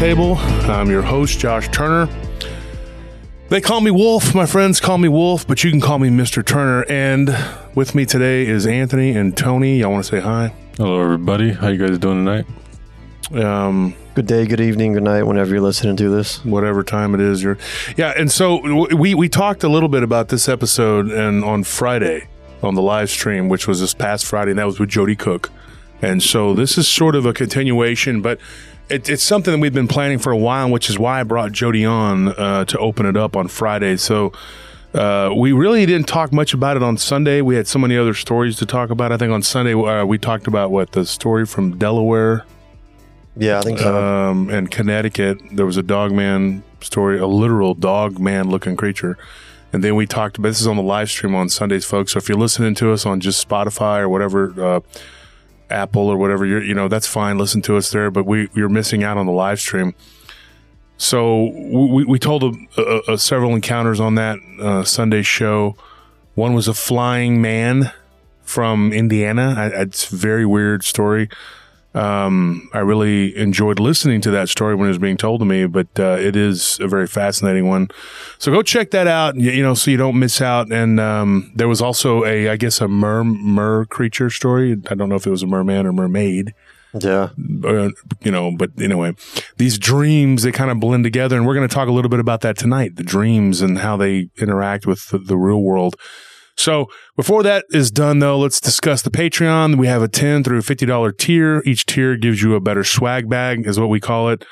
everyone, to Paranormal Roundtable. I'm your host, Josh Turner. They call me Wolf. My friends call me Wolf, but you can call me Mr. Turner. And with me today is Anthony and Tony. Y'all want to say hi? Hello, everybody. How you guys doing tonight? Um, Good day, good evening, good night, whenever you're listening to this. whatever time it is you're yeah and so w- we we talked a little bit about this episode and on friday on the live stream which was this past friday and that was with jody cook and so this is sort of a continuation but it, it's something that we've been planning for a while which is why i brought jody on uh, to open it up on friday so uh, we really didn't talk much about it on Sunday. We had so many other stories to talk about. I think on Sunday uh, we talked about what the story from Delaware Yeah, I think so. um, in Connecticut, there was a dog man story, a literal dog man looking creature. And then we talked about this is on the live stream on Sundays, folks. So if you're listening to us on just Spotify or whatever, uh, Apple or whatever, you're, you know, that's fine. Listen to us there, but we, you're missing out on the live stream. So we, we told a, a, a several encounters on that uh, Sunday show. One was a flying man from Indiana. I, it's a very weird story. Um, I really enjoyed listening to that story when it was being told to me, but uh, it is a very fascinating one. So go check that out, you, you know, so you don't miss out. And um, there was also a, I guess, a mer mer creature story. I don't know if it was a merman or mermaid yeah. uh, you know, but anyway, these dreams they kind of blend together, and we're going to talk a little bit about that tonight. The dreams and how they interact with the, the real world. So before that is done, though, let's discuss the Patreon. We have a ten through fifty dollar tier. Each tier gives you a better swag bag, is what we call it.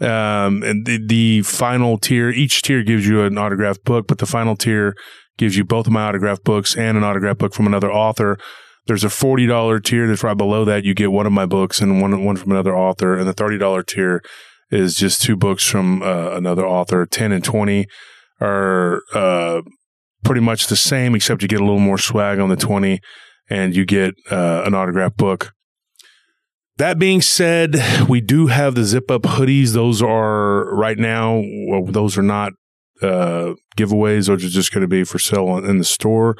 Um, and the, the final tier, each tier gives you an autographed book, but the final tier gives you both of my autographed books and an autographed book from another author. There's a forty dollar tier that's right below that. You get one of my books and one one from another author, and the thirty dollar tier is just two books from uh, another author. Ten and twenty are uh, pretty much the same, except you get a little more swag on the twenty, and you get uh, an autograph book. That being said, we do have the zip up hoodies. Those are right now. Well, those are not uh, giveaways. Those are just going to be for sale in the store.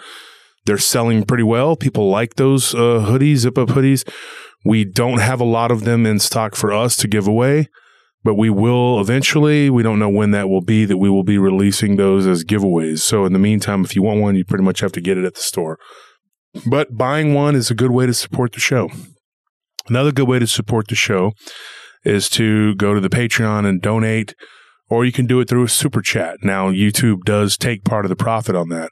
They're selling pretty well. People like those uh, hoodies, zip up hoodies. We don't have a lot of them in stock for us to give away, but we will eventually. We don't know when that will be that we will be releasing those as giveaways. So in the meantime, if you want one, you pretty much have to get it at the store. But buying one is a good way to support the show. Another good way to support the show is to go to the Patreon and donate or you can do it through a super chat. Now, YouTube does take part of the profit on that.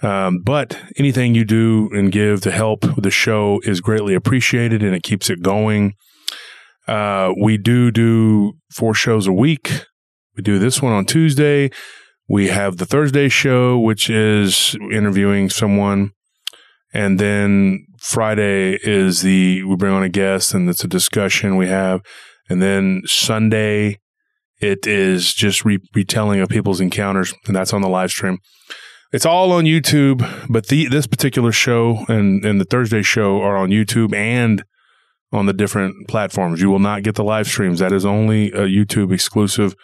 Um, but anything you do and give to help the show is greatly appreciated and it keeps it going. Uh, we do do four shows a week. We do this one on Tuesday. We have the Thursday show, which is interviewing someone. And then Friday is the, we bring on a guest and it's a discussion we have. And then Sunday, it is just re- retelling of people's encounters, and that's on the live stream. It's all on YouTube, but the this particular show and and the Thursday show are on YouTube and on the different platforms. You will not get the live streams. That is only a YouTube exclusive.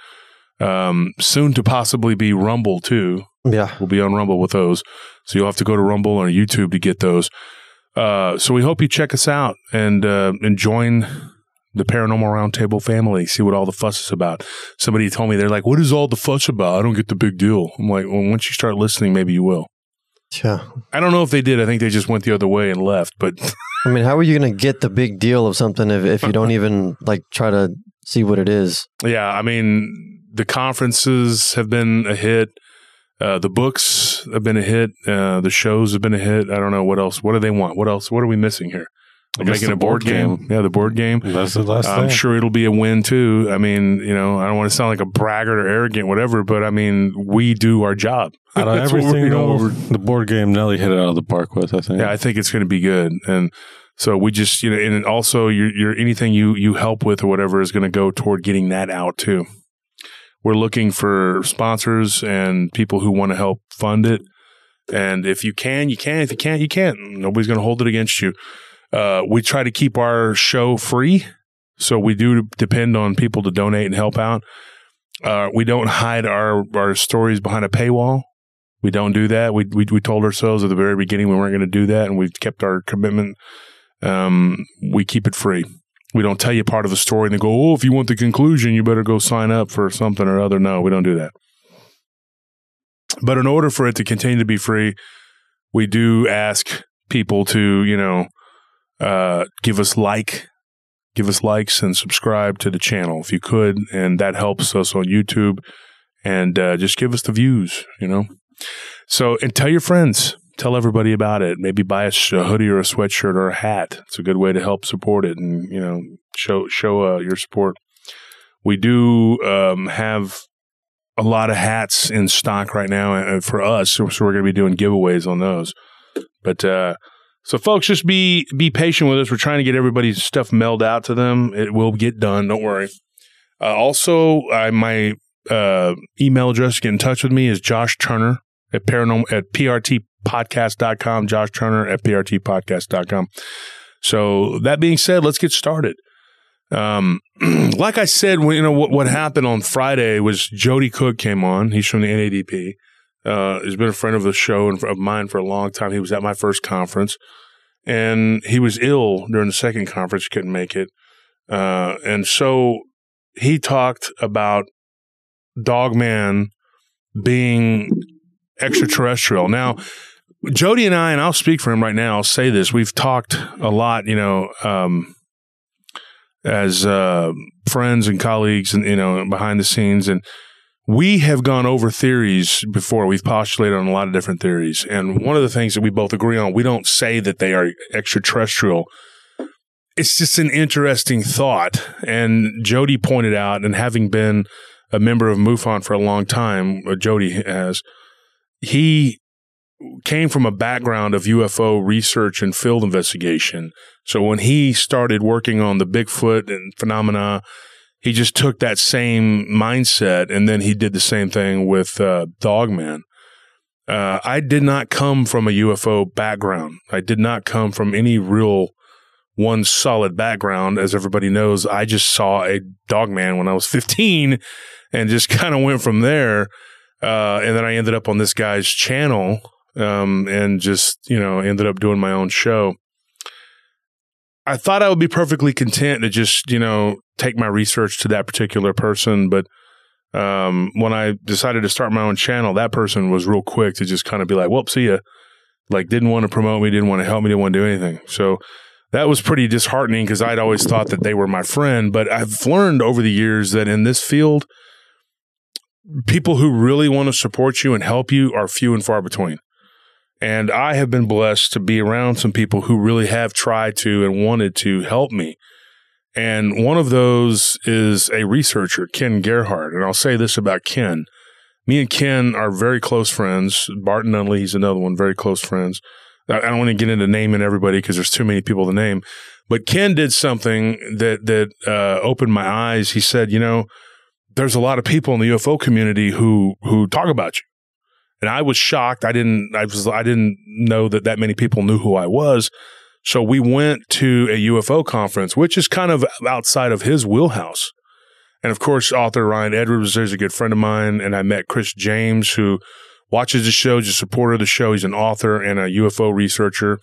Um, soon to possibly be Rumble too. Yeah. We'll be on Rumble with those, so you'll have to go to Rumble or YouTube to get those. Uh, so we hope you check us out and uh, and join the Paranormal Roundtable family. See what all the fuss is about. Somebody told me they're like, "What is all the fuss about?" I don't get the big deal. I'm like, "Well, once you start listening, maybe you will." Yeah. I don't know if they did. I think they just went the other way and left. But I mean, how are you going to get the big deal of something if, if you don't even like try to see what it is? yeah, I mean, the conferences have been a hit. Uh, the books have been a hit. Uh, the shows have been a hit. I don't know what else. What do they want? What else? What are we missing here? Making a board board game. game. Yeah, the board game. That's the last I'm thing. sure it'll be a win too. I mean, you know, I don't want to sound like a braggart or arrogant, whatever, but I mean, we do our job. Out of everything, you know, the board game Nelly hit it out of the park with. I think. yeah, I think it's going to be good. And so we just, you know, and also your, your anything you you help with or whatever is going to go toward getting that out too. We're looking for sponsors and people who want to help fund it. And if you can, you can. If you can't, you can't. Nobody's going to hold it against you. Uh, we try to keep our show free. So we do depend on people to donate and help out. Uh, we don't hide our, our stories behind a paywall. We don't do that. We, we, we told ourselves at the very beginning we weren't going to do that and we've kept our commitment. Um, we keep it free. We don't tell you part of the story and they go, oh, if you want the conclusion, you better go sign up for something or other. No, we don't do that. But in order for it to continue to be free, we do ask people to, you know, uh, give us like, give us likes and subscribe to the channel if you could, and that helps us on YouTube. And uh, just give us the views, you know. So, and tell your friends, tell everybody about it. Maybe buy a, hoodie or a sweatshirt or a hat. It's a good way to help support it and you know show show uh, your support. We do um, have a lot of hats in stock right now uh, for us, so we're going to be doing giveaways on those. But uh, so, folks, just be be patient with us. We're trying to get everybody's stuff mailed out to them. It will get done. Don't worry. Uh, also, uh, my uh, email address to get in touch with me is Josh Turner at paranormal at prtpodcast.com. Josh Turner at prtpodcast.com. So that being said, let's get started. Um, like I said, when, you know what, what happened on Friday was Jody Cook came on. He's from the NADP. Uh, he's been a friend of the show and of mine for a long time. He was at my first conference, and he was ill during the second conference. Couldn't make it, uh, and so he talked about Dogman being extraterrestrial. Now, Jody and I, and I'll speak for him right now. I'll say this: we've talked a lot, you know, um, as uh, friends and colleagues, and you know, behind the scenes, and we have gone over theories before. We've postulated on a lot of different theories, and one of the things that we both agree on, we don't say that they are extraterrestrial. It's just an interesting thought, and Jody pointed out, and having been a member of MUFON for a long time, uh, Jody has, he came from a background of UFO research and field investigation. So when he started working on the Bigfoot and phenomena, he just took that same mindset and then he did the same thing with uh, Dogman. Uh, I did not come from a UFO background. I did not come from any real one solid background. As everybody knows, I just saw a Dogman when I was 15 and just kind of went from there. Uh, and then I ended up on this guy's channel um, and just, you know, ended up doing my own show. I thought I would be perfectly content to just, you know, take my research to that particular person. But um, when I decided to start my own channel, that person was real quick to just kind of be like, well, see ya. Like, didn't want to promote me, didn't want to help me, didn't want to do anything. So that was pretty disheartening because I'd always thought that they were my friend. But I've learned over the years that in this field, people who really want to support you and help you are few and far between. And I have been blessed to be around some people who really have tried to and wanted to help me. And one of those is a researcher, Ken Gerhard. And I'll say this about Ken. Me and Ken are very close friends. Barton Nunnelly, he's another one, very close friends. I don't want to get into naming everybody because there's too many people to name. But Ken did something that that uh, opened my eyes. He said, you know, there's a lot of people in the UFO community who who talk about you and I was shocked. I didn't, I was, I didn't know that that many people knew who I was. So we went to a UFO conference, which is kind of outside of his wheelhouse. And of course, author Ryan Edwards is a good friend of mine. And I met Chris James, who watches the show, is a supporter of the show. He's an author and a UFO researcher.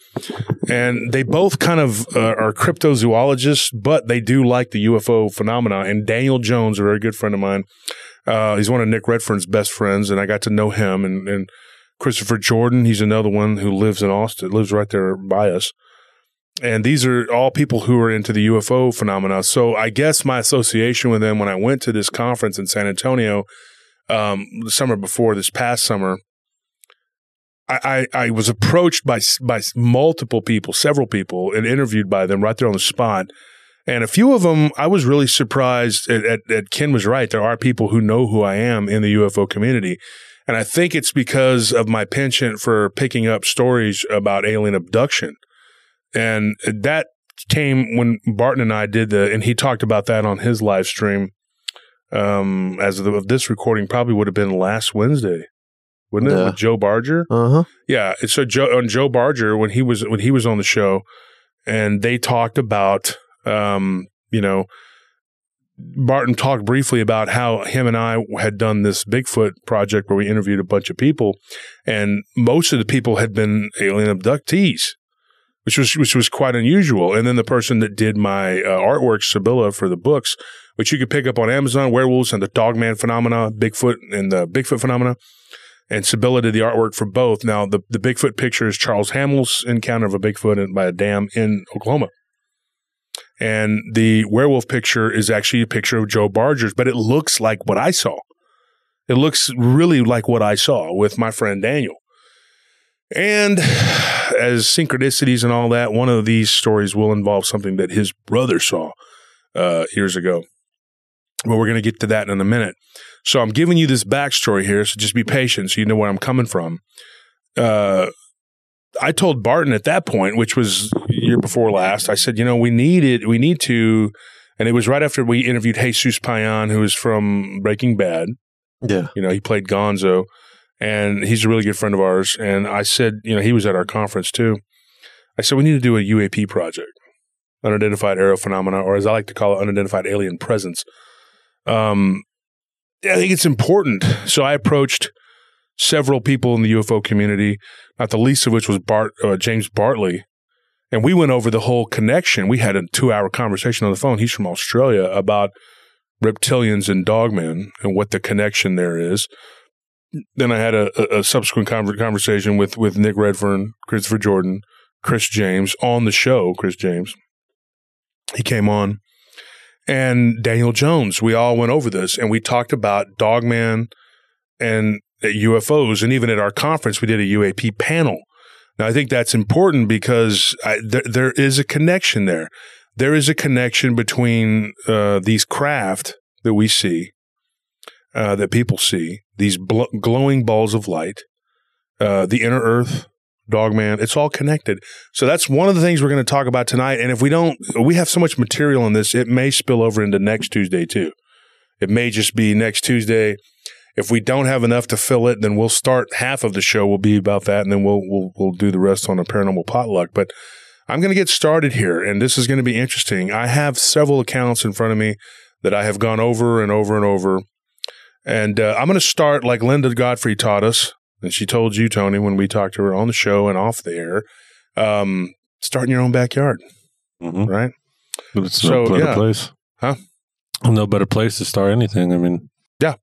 And they both kind of uh, are cryptozoologists, but they do like the UFO phenomena. And Daniel Jones, a very good friend of mine, uh, he's one of Nick Redfern's best friends, and I got to know him. And, and Christopher Jordan, he's another one who lives in Austin, lives right there by us. And these are all people who are into the UFO phenomena. So I guess my association with them when I went to this conference in San Antonio um, the summer before this past summer, I, I, I was approached by by multiple people, several people, and interviewed by them right there on the spot and a few of them, I was really surprised at, Ken was right. There are people who know who I am in the UFO community. And I think it's because of my penchant for picking up stories about alien abduction. And that came when Barton and I did the, and he talked about that on his live stream. Um, as of, of this recording, probably would have been last Wednesday, wouldn't it? With Joe Barger. Uh huh. Yeah. So Joe on Joe Barger when he was when he was on the show, and they talked about um, you know, Barton talked briefly about how him and I had done this Bigfoot project where we interviewed a bunch of people, and most of the people had been alien abductees. which was which was quite unusual. And then the person that did my uh, artwork, Sibylla, for the books, which you could pick up on Amazon, Werewolves and the Dogman Phenomena, Bigfoot and the Bigfoot Phenomena. And Sibylla did the artwork for both. Now, the, the Bigfoot picture is Charles Hamill's encounter of a Bigfoot by a dam in Oklahoma. And the werewolf picture is actually a picture of Joe Barger's, but it looks like what I saw. It looks really like what I saw with my friend Daniel. And as synchronicities and all that, one of these stories will involve something that his brother saw uh, years ago. But we're going to get to that in a minute. So I'm giving you this backstory here, so just be patient so you know where I'm coming from. Uh, I told Barton at that point, which was year before last, I said, you know, we need it. We need to, and it was right after we interviewed Jesus Payan, who is from Breaking Bad. Yeah. You know, he played Gonzo, and he's a really good friend of ours. And I said, you know, he was at our conference too. I said, we need to do a UAP project, unidentified aerial phenomena, or as I like to call it, unidentified alien presence. Um, I think it's important. So I approached several people in the UFO community, not the least of which was Bart, uh, James Bartley. And we went over the whole connection. We had a two hour conversation on the phone. He's from Australia about reptilians and dogmen and what the connection there is. Then I had a, a subsequent conversation with, with Nick Redfern, Christopher Jordan, Chris James on the show. Chris James. He came on and Daniel Jones. We all went over this and we talked about Dogman and UFOs. And even at our conference, we did a UAP panel. Now, I think that's important because I, there, there is a connection there. There is a connection between uh, these craft that we see, uh, that people see, these bl- glowing balls of light, uh, the inner earth, Dogman. It's all connected. So that's one of the things we're going to talk about tonight. And if we don't, we have so much material in this, it may spill over into next Tuesday too. It may just be next Tuesday. If we don't have enough to fill it, then we'll start half of the show will be about that, and then we'll we'll we'll do the rest on a paranormal potluck. But I'm going to get started here, and this is going to be interesting. I have several accounts in front of me that I have gone over and over and over, and uh, I'm going to start like Linda Godfrey taught us and she told you, Tony, when we talked to her on the show and off the air, um, start in your own backyard, Mhm. right? It's So, no better yeah. place. Huh? No better place to start anything. I mean, Yeah,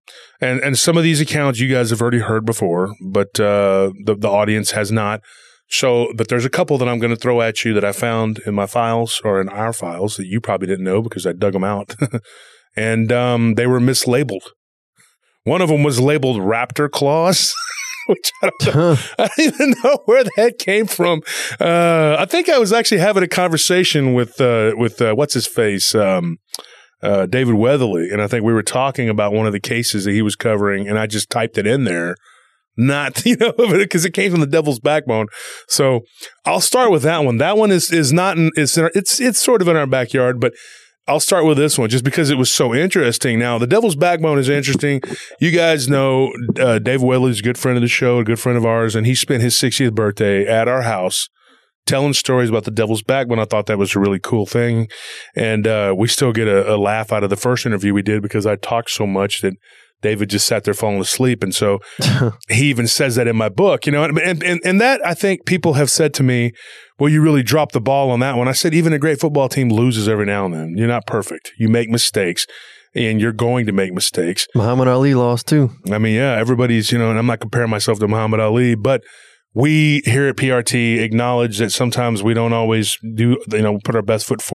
and and some of these accounts you guys have already heard before, but uh, the the audience has not. So, but there's a couple that I'm going to throw at you that I found in my files or in our files that you probably didn't know because I dug them out, and um, they were mislabeled. One of them was labeled Raptor Claws. Which I don't know I don't even know where that came from. Uh, I think I was actually having a conversation with uh, with uh, what's his face, um, uh, David Weatherly, and I think we were talking about one of the cases that he was covering, and I just typed it in there, not you know because it came from the Devil's Backbone. So I'll start with that one. That one is is not in, it's in our, it's it's sort of in our backyard, but. I'll start with this one just because it was so interesting. Now, the Devil's Backbone is interesting. You guys know uh, Dave Weatherly's a good friend of the show, a good friend of ours, and he spent his 60th birthday at our house telling stories about the Devil's Backbone. I thought that was a really cool thing. And uh, we still get a, a laugh out of the first interview we did because I talked so much that David just sat there falling asleep. And so he even says that in my book, you know, and, and, and, and that I think people have said to me, well, you really dropped the ball on that one. I said, even a great football team loses every now and then. You're not perfect. You make mistakes and you're going to make mistakes. Muhammad Ali lost too. I mean, yeah, everybody's, you know, and I'm not comparing myself to Muhammad Ali, but we here at PRT acknowledge that sometimes we don't always do, you know, put our best foot forward.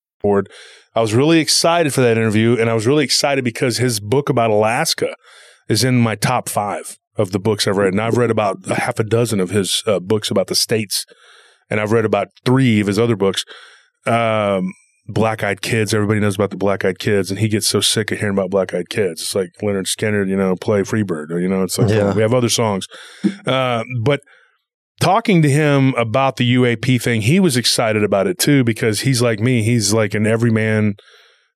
I was really excited for that interview, and I was really excited because his book about Alaska is in my top five of the books I've read. And I've read about a half a dozen of his uh, books about the states, and I've read about three of his other books. Um, Black Eyed Kids. Everybody knows about the Black Eyed Kids, and he gets so sick of hearing about Black Eyed Kids. It's like Lynyrd Skynyrd, you know, play Freebird, or you know, it's like Yeah. we have other songs, uh, but talking to him about the UAP thing, he was excited about it too because he's like me. He's like an everyman,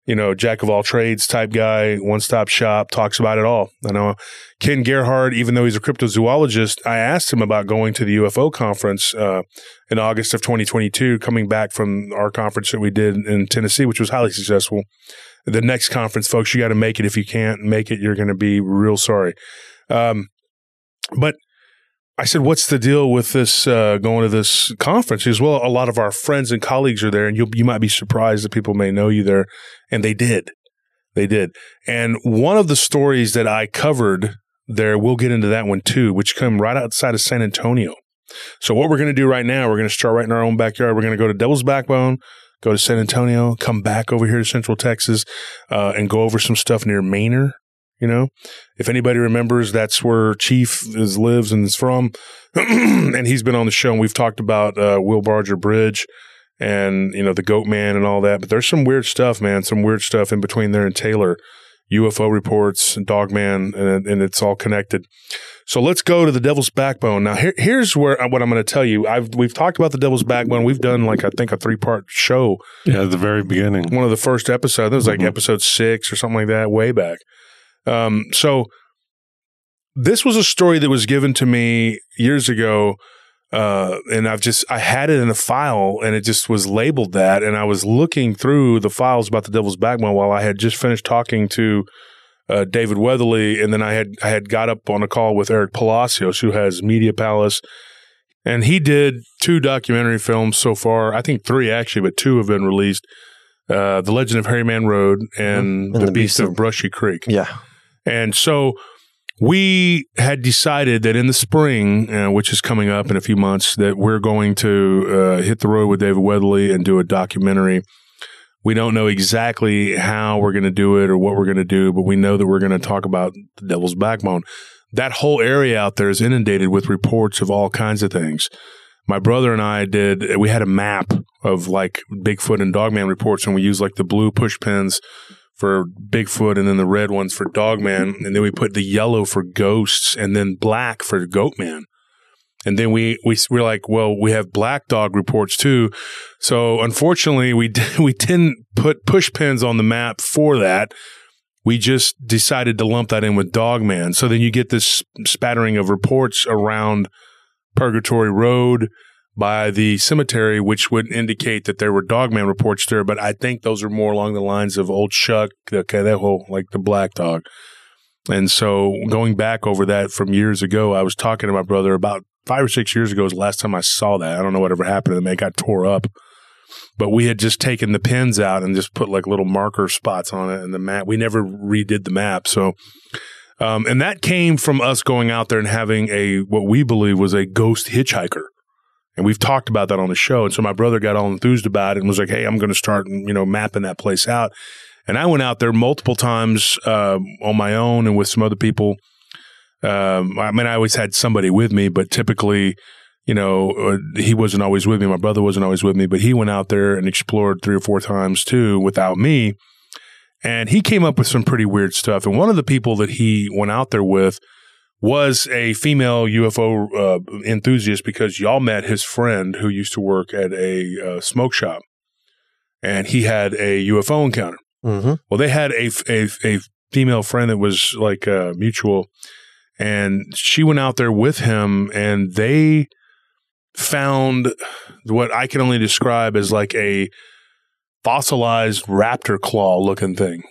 you know, jack of all trades type guy, one stop shop, talks about it all. I know Ken Gerhard, even though he's a cryptozoologist, I asked him about going to the UFO conference uh, in August of 2022, coming back from our conference that we did in Tennessee, which was highly successful. The next conference, folks, you got to make it. If you can't make it, you're going to be real sorry. Um, but I said, "What's the deal with this uh, going to this conference?" He goes, "Well, a lot of our friends and colleagues are there, and you you might be surprised that people may know you there." And they did, they did. And one of the stories that I covered there, we'll get into that one too, which come right outside of San Antonio. So what we're going to do right now, we're going to start right in our own backyard. We're going to go to Devil's Backbone, go to San Antonio, come back over here to Central Texas, uh, and go over some stuff near Manor. You know, if anybody remembers, that's where Chief is lives and is from, and he's been on the show. and We've talked about uh, Will Barger Bridge and you know the Goat Man and all that. But there's some weird stuff, man. Some weird stuff in between there and Taylor. UFO reports, Dogman, and, and it's all connected. So let's go to the Devil's Backbone. Now, here, here's where what I'm going to tell you. I've we've talked about the Devil's Backbone. We've done like I think a three part show. Yeah, at the very beginning. One of the first episodes. It was like Mhm. episode six or something like that, way back. Um, so this was a story that was given to me years ago. Uh, and I've just, I had it in a file and it just was labeled that. And I was looking through the files about the Devil's Backbone while I had just finished talking to uh, David Weatherly. And then I had, I had got up on a call with Eric Palacios, who has Media Palace. And he did two documentary films so far. I think three actually, but two have been released. Uh, the Legend of Hairy Man Road and, And The, Beast of Brushy Creek. Yeah. And so we had decided that in the spring, uh, which is coming up in a few months, that we're going to uh, hit the road with David Weatherly and do a documentary. We don't know exactly how we're going to do it or what we're going to do, but we know that we're going to talk about the Devil's Backbone. That whole area out there is inundated with reports of all kinds of things. My brother and I did, we had a map of like Bigfoot and Dogman reports, and we used like the blue push pins for Bigfoot and then the red ones for Dogman. And then we put the yellow for ghosts and then black for Goatman. And then we, we we're like, well, we have black dog reports too. So unfortunately, we d- we didn't put push pins on the map for that. We just decided to lump that in with Dogman. So then you get this spattering of reports around Purgatory Road by the cemetery, which would indicate that there were Dogman reports there. But I think those are more along the lines of Old Shuck, the Cadejo, like the black dog. And so going back over that from years ago, I was talking to my brother about five or six years ago was the last time I saw that. I don't know whatever happened to them. It got tore up. But we had just taken the pins out and just put like little marker spots on it and the map. We never redid the map. So, um, and that came from us going out there and having a, what we believe was a ghost hitchhiker. And we've talked about that on the show. And so my brother got all enthused about it and was like, Hey, I'm going to start, you know, mapping that place out. And I went out there multiple times, uh, on my own and with some other people. Um, I mean, I always had somebody with me, but typically, you know, uh, he wasn't always with me. My brother wasn't always with me, but he went out there and explored three or four times too without me. And he came up with some pretty weird stuff. And one of the people that he went out there with was a female UFO uh, enthusiast because y'all met his friend who used to work at a uh, smoke shop. And he had a UFO encounter. Mm-hmm. Well, they had a, a, a female friend that was like uh, mutual, and she went out there with him, and they found what I can only describe as like a fossilized raptor claw looking thing.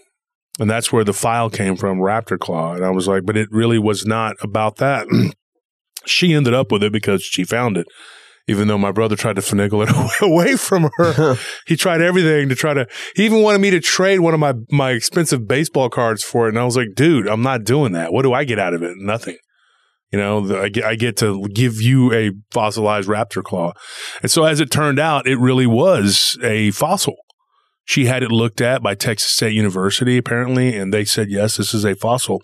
And that's where the file came from, raptor claw. And I was like, but it really was not about that. she ended up with it because she found it. Even though my brother tried to finagle it away from her, he tried everything to try to. He even wanted me to trade one of my my expensive baseball cards for it, and I was like, "Dude, I'm not doing that. What do I get out of it? Nothing." You know, the, I, get, I get to give you a fossilized raptor claw, and so as it turned out, it really was a fossil. She had it looked at by Texas State University apparently, and they said yes, this is a fossil.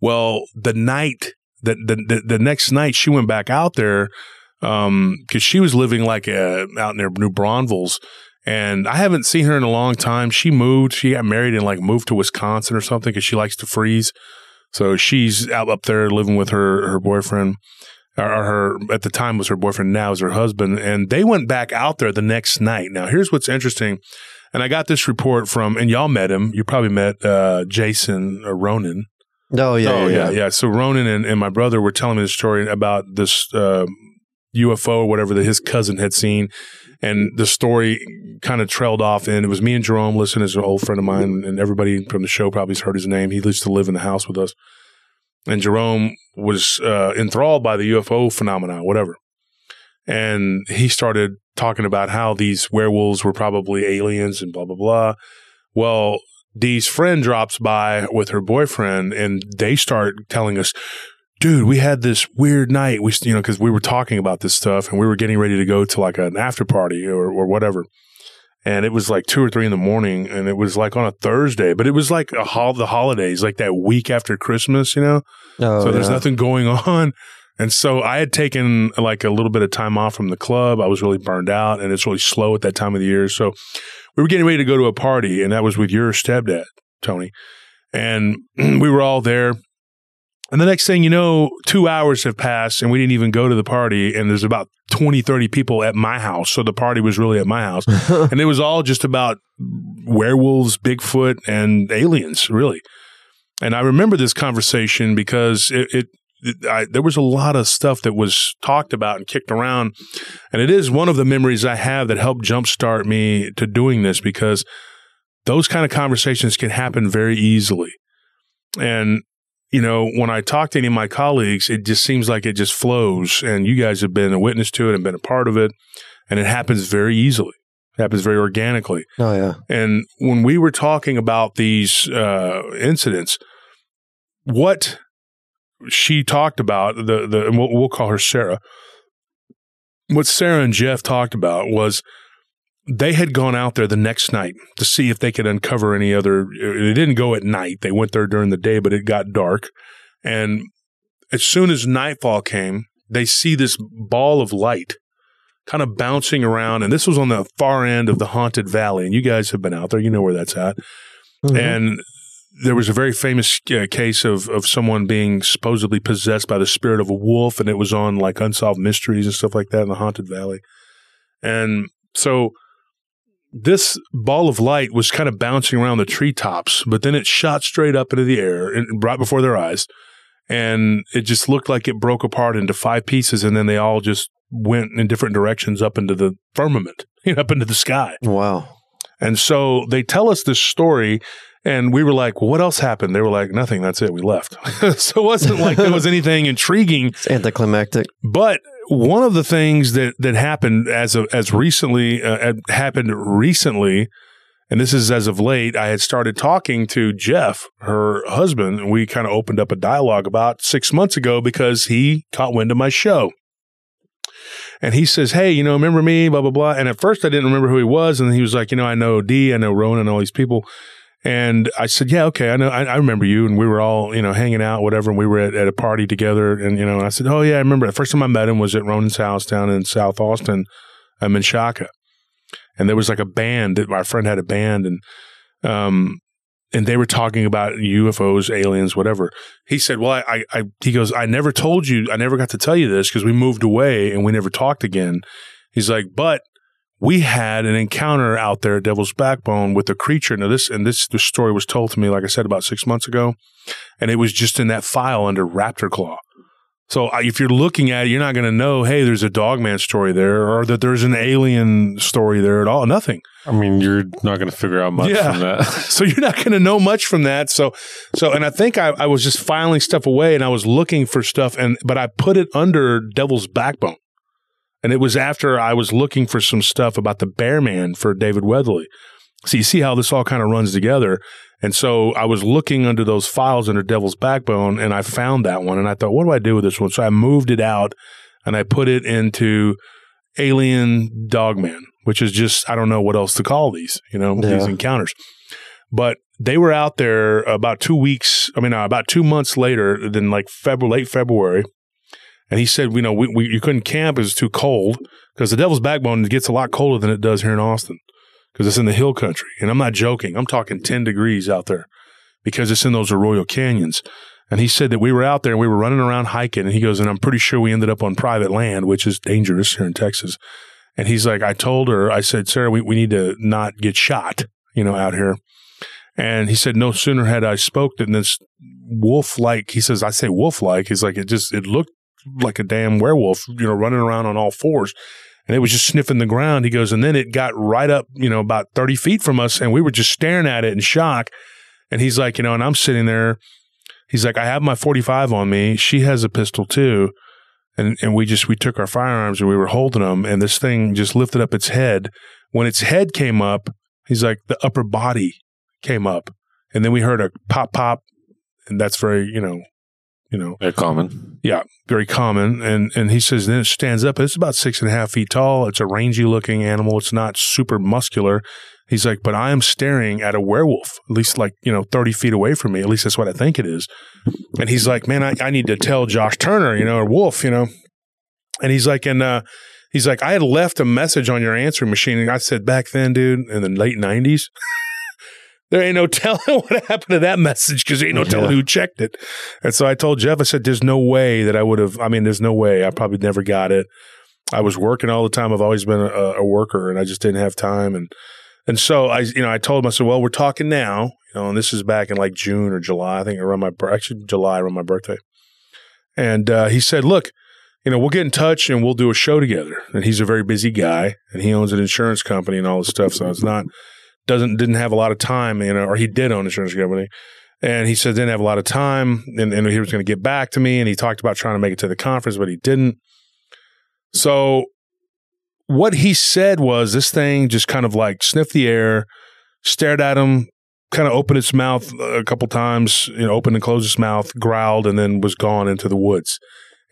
Well, the night the, the the next night she went back out there um because she was living like uh out near New Braunfels and I haven't seen her in a long time. She moved. She got married and like moved to Wisconsin or something because she likes to freeze. So she's out up there living with her her boyfriend. or her at the time was her boyfriend, now is her husband, and they went back out there the next night. Now, here's what's interesting, and I got this report from, and y'all met him. You probably met uh, Jason or Ronan. Oh yeah, oh yeah, yeah, yeah. So Ronan and, and my brother were telling me the story about this uh, UFO or whatever that his cousin had seen, and the story kind of trailed off. And it was me and Jerome. listening is an old friend of mine, and everybody from the show probably has heard his name. He used to live in the house with us, and Jerome was uh, enthralled by the UFO phenomenon, whatever. And he started talking about how these werewolves were probably aliens and blah blah blah. Well, Dee's friend drops by with her boyfriend, and they start telling us, "Dude, we had this weird night. We, you know, because we were talking about this stuff, and we were getting ready to go to like an after party or or whatever." And it was like two or three in the morning, and it was like on a Thursday, but it was like a hol- the holidays, like that week after Christmas, you know. Oh, so there's yeah. nothing going on. And so I had taken like a little bit of time off from the club. I was really burned out and it's really slow at that time of the year. So we were getting ready to go to a party and that was with your stepdad, Tony. And we were all there. And the next thing you know, two hours have passed and we didn't even go to the party. And there's about 20, 30 people at my house. So the party was really at my house. and it was all just about werewolves, Bigfoot, and aliens, really. And I remember this conversation because it, it, it I, there was a lot of stuff that was talked about and kicked around. And it is one of the memories I have that helped jumpstart me to doing this because those kind of conversations can happen very easily. And, you know, when I talk to any of my colleagues, it just seems like it just flows. And you guys have been a witness to it and been a part of it. And it happens very easily, it happens very organically. Oh yeah. And when we were talking about these uh, incidents, what she talked about, the the and we'll, we'll call her Sarah. What Sarah and Jeff talked about was they had gone out there the next night to see if they could uncover any other. They didn't go at night; they went there during the day, but it got dark. And as soon as nightfall came, they see this ball of light kind of bouncing around. And this was on the far end of the haunted valley. And you guys have been out there; you know where that's at. Mhm. And there was a very famous uh, case of of someone being supposedly possessed by the spirit of a wolf, and it was on like unsolved mysteries and stuff like that in the haunted valley. And so this ball of light was kind of bouncing around the treetops, but then it shot straight up into the air and right before their eyes. And it just looked like it broke apart into five pieces, and then they all just went in different directions up into the firmament, up into the sky. Wow. And so they tell us this story, and we were like, well, "What else happened?" They were like, "Nothing. That's it. We left." so it wasn't like there was anything intriguing. It's anticlimactic. But one of the things that that happened as of, as recently uh, happened recently, and this is as of late, I had started talking to Jeff, her husband, and we kind of opened up a dialogue about six months ago because he caught wind of my show. And he says, Hey, you know, remember me, blah, blah, blah. And at first I didn't remember who he was. And he was like, You know, I know D, I know Ronan, and all these people. And I said, Yeah, okay, I know, I, I remember you. And we were all, you know, hanging out, whatever. And we were at, at a party together. And, you know, and I said, Oh, yeah, I remember. The first time I met him was at Ronan's house down in South Austin, um, in Shaka. And there was like a band that my friend had a band. And, um, and they were talking about UFOs, aliens, whatever. He said, "Well, I, I, I he goes, I never told you, I never got to tell you this because we moved away and we never talked again." He's like, "But we had an encounter out there at Devil's Backbone with a creature." Now this and this this story was told to me, like I said, about six months ago, and it was just in that file under Raptor Claw. So if you're looking at it, you're not going to know, hey, there's a Dogman story there, or that there's an alien story there at all. Nothing. I mean, you're not going to figure out much Yeah. from that. so you're not going to know much from that. So, so, and I think I, I was just filing stuff away and I was looking for stuff and, but I put it under Devil's Backbone. And it was after I was looking for some stuff about the Bear Man for David Weatherly. So you see how this all kind of runs together. And so I was looking under those files under Devil's Backbone and I found that one and I thought, what do I do with this one? So I moved it out and I put it into Alien Dogman, which is just, I don't know what else to call these, you know, these encounters. But they were out there about two weeks, I mean, uh, about two months later than like February, late February. And he said, you know, we, we, you couldn't camp, it was too cold because the Devil's Backbone gets a lot colder than it does here in Austin because it's in the hill country. And I'm not joking. I'm talking 10 degrees out there because it's in those arroyo canyons. And he said that we were out there and we were running around hiking. And he goes, and I'm pretty sure we ended up on private land, which is dangerous here in Texas. And he's like, I told her, I said, Sarah, we, we need to not get shot, you know, out here. And he said, no sooner had I spoke than this wolf like, he says, I say wolf like. He's like, it just, it looked like a damn werewolf, you know, running around on all fours. And it was just sniffing the ground. He goes, and then it got right up, you know, about 30 feet from us. And we were just staring at it in shock. And he's like, you know, and I'm sitting there. He's like, I have my 45 on me. She has a pistol too. And, and we just, we took our firearms and we were holding them. And this thing just lifted up its head. When its head came up, he's like, the upper body came up. And then we heard a pop, pop. And that's very, you know, you know, Very common. yeah, very common. And and he says then it stands up. It's about six and a half feet tall. It's a rangy looking animal. It's not super muscular. He's like, but I am staring at a werewolf, at least like, you know, 30 feet away from me. At least that's what I think it is. And he's like, man, I, I need to tell Josh Turner, you know, or Wolf, you know. And he's like, and uh, he's like, I had left a message on your answering machine. And I said, back then, dude, in the late 90s, there ain't no telling what happened to that message because ain't no telling Yeah. who checked it. And so I told Jeff, I said, there's no way that I would have, I mean, there's no way. I probably never got it. I was working all the time. I've always been a, a worker and I just didn't have time. And, and so I, you know, I told him, I said, well, we're talking now, you know, and this is back in like June or July. I think around my, actually July around my birthday. And, uh, he said, look, you know, we'll get in touch and we'll do a show together. And he's a very busy guy and he owns an insurance company and all this stuff. So it's not, doesn't, didn't have a lot of time, you know, or he did own an insurance company. And he said didn't have a lot of time and, and he was going to get back to me. And he talked about trying to make it to the conference, but he didn't. So what he said was this thing just kind of like sniffed the air, stared at him, kind of opened its mouth a couple times, you know, opened and closed its mouth, growled, and then was gone into the woods.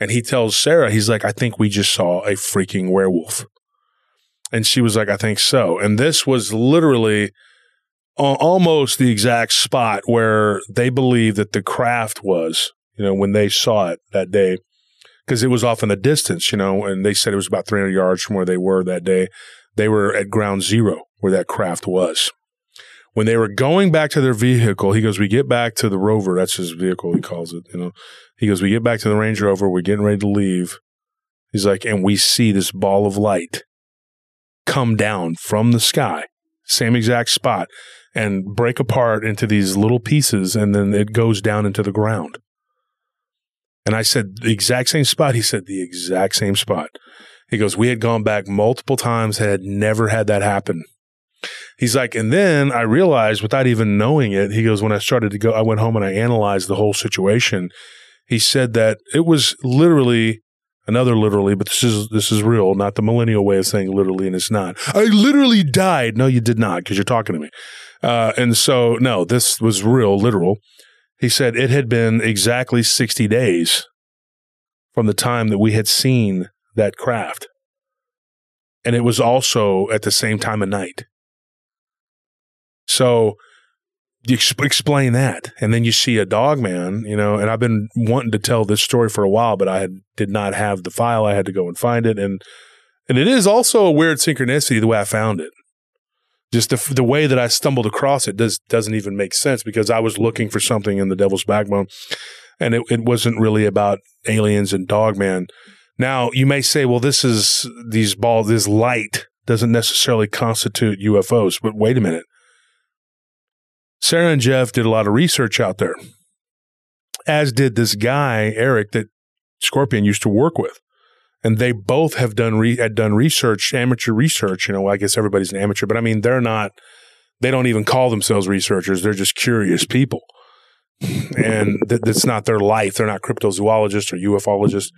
And he tells Sarah, he's like, I think we just saw a freaking werewolf. And she was like, I think so. And this was literally al- almost the exact spot where they believe that the craft was, you know, when they saw it that day, because it was off in the distance, you know, and they said it was about 300 yards from where they were that day. They were at ground zero where that craft was. When they were going back to their vehicle, he goes, We get back to the Rover. That's his vehicle, he calls it, you know. He goes, We get back to the Range Rover. We're getting ready to leave. He's like, and we see this ball of light come down from the sky, same exact spot, and break apart into these little pieces, and then it goes down into the ground. And I said, the exact same spot. He said, the exact same spot. He goes, we had gone back multiple times, had never had that happen. He's like, and then I realized without even knowing it, he goes, when I started to go, I went home and I analyzed the whole situation. He said that it was literally another literally, but this is this is real, not the millennial way of saying literally, and it's not. I literally died. No, you did not, because you're talking to me. Uh, and so, no, this was real, literal. He said it had been exactly 60 days from the time that we had seen that craft. And it was also at the same time of night. So you ex- explain that. And then you see a dog man, you know, and I've been wanting to tell this story for a while, but I had, did not have the file. I had to go and find it. And, and it is also a weird synchronicity the way I found it. Just the, the way that I stumbled across it does, doesn't even make sense because I was looking for something in the devil's backbone and it, it wasn't really about aliens and dog man Now you may say, well, this is these balls, this light doesn't necessarily constitute UFOs, but wait a minute. Sarah and Jeff did a lot of research out there, as did this guy, Eric, that Scorpion used to work with. And they both have done re- had done research, amateur research. You know, I guess everybody's an amateur, but I mean, they're not. They don't even call themselves researchers. They're just curious people, and th- that's not their life. They're not cryptozoologists or ufologists,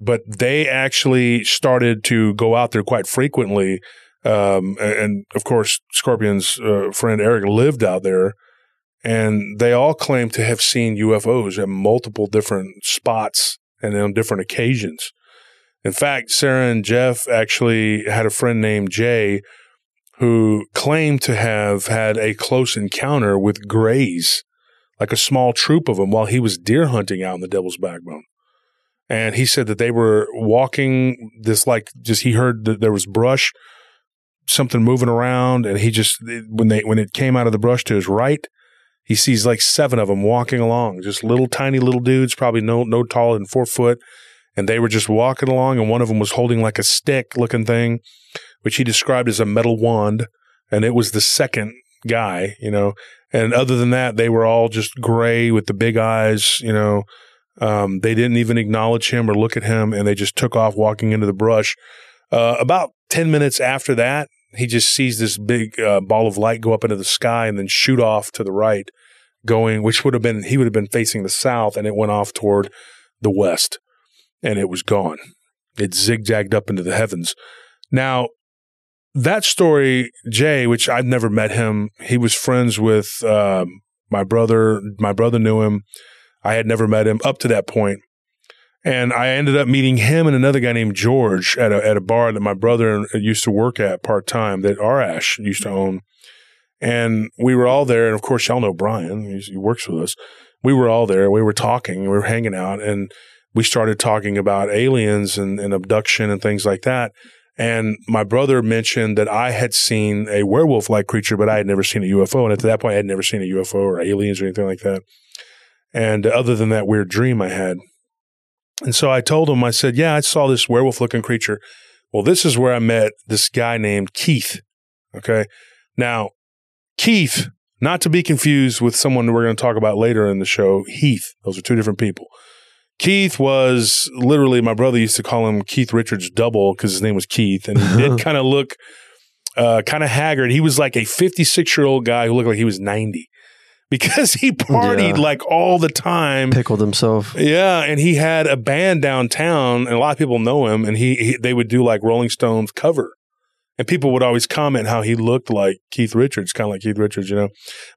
but they actually started to go out there quite frequently um, and, of course, Scorpion's uh, friend Eric lived out there, and they all claim to have seen UFOs at multiple different spots and on different occasions. In fact, Sarah and Jeff actually had a friend named Jay who claimed to have had a close encounter with grays, like a small troop of them, while he was deer hunting out in the Devil's Backbone. And he said that they were walking this, like, just he heard that there was brush something moving around and he just when they when it came out of the brush to his right he sees like seven of them walking along, just little tiny little dudes, probably no no taller than four foot, and they were just walking along, and one of them was holding like a stick looking thing, which he described as a metal wand, and it was the second guy, you know. And other than that, they were all just gray with the big eyes, you know. Um, they didn't even acknowledge him or look at him, and they just took off walking into the brush. Uh, about 10 minutes after that, he just sees this big uh, ball of light go up into the sky and then shoot off to the right, going, which would have been, he would have been facing the south, and it went off toward the west, and it was gone. It zigzagged up into the heavens. Now, that story, Jay, which I've never met him, he was friends with uh, my brother. My brother knew him. I had never met him up to that point. And I ended up meeting him and another guy named George at a, at a bar that my brother uh, used to work at part time that Arash used to own. And we were all there. And of course, y'all know Brian, he works with us. We were all there. We were talking, we were hanging out, and we started talking about aliens and, and abduction and things like that. And my brother mentioned that I had seen a werewolf like creature, but I had never seen a UFO. And at that point, I had never seen a UFO or aliens or anything like that. And other than that weird dream I had. And so I told him, I said, Yeah, I saw this werewolf looking creature. Well, this is where I met this guy named Keith. Okay. Now, Keith, not to be confused with someone we're going to talk about later in the show, Heath. Those are two different people. Keith was literally, my brother used to call him Keith Richards double because his name was Keith. And he did kind of look uh, kind of haggard. He was like a 56 year old guy who looked like he was 90 because he partied Yeah. like all the time. Pickled himself. Yeah, and he had a band downtown, and a lot of people know him. And he, he they would do like Rolling Stones cover, and people would always comment how he looked like Keith Richards, kind of like Keith Richards, you know.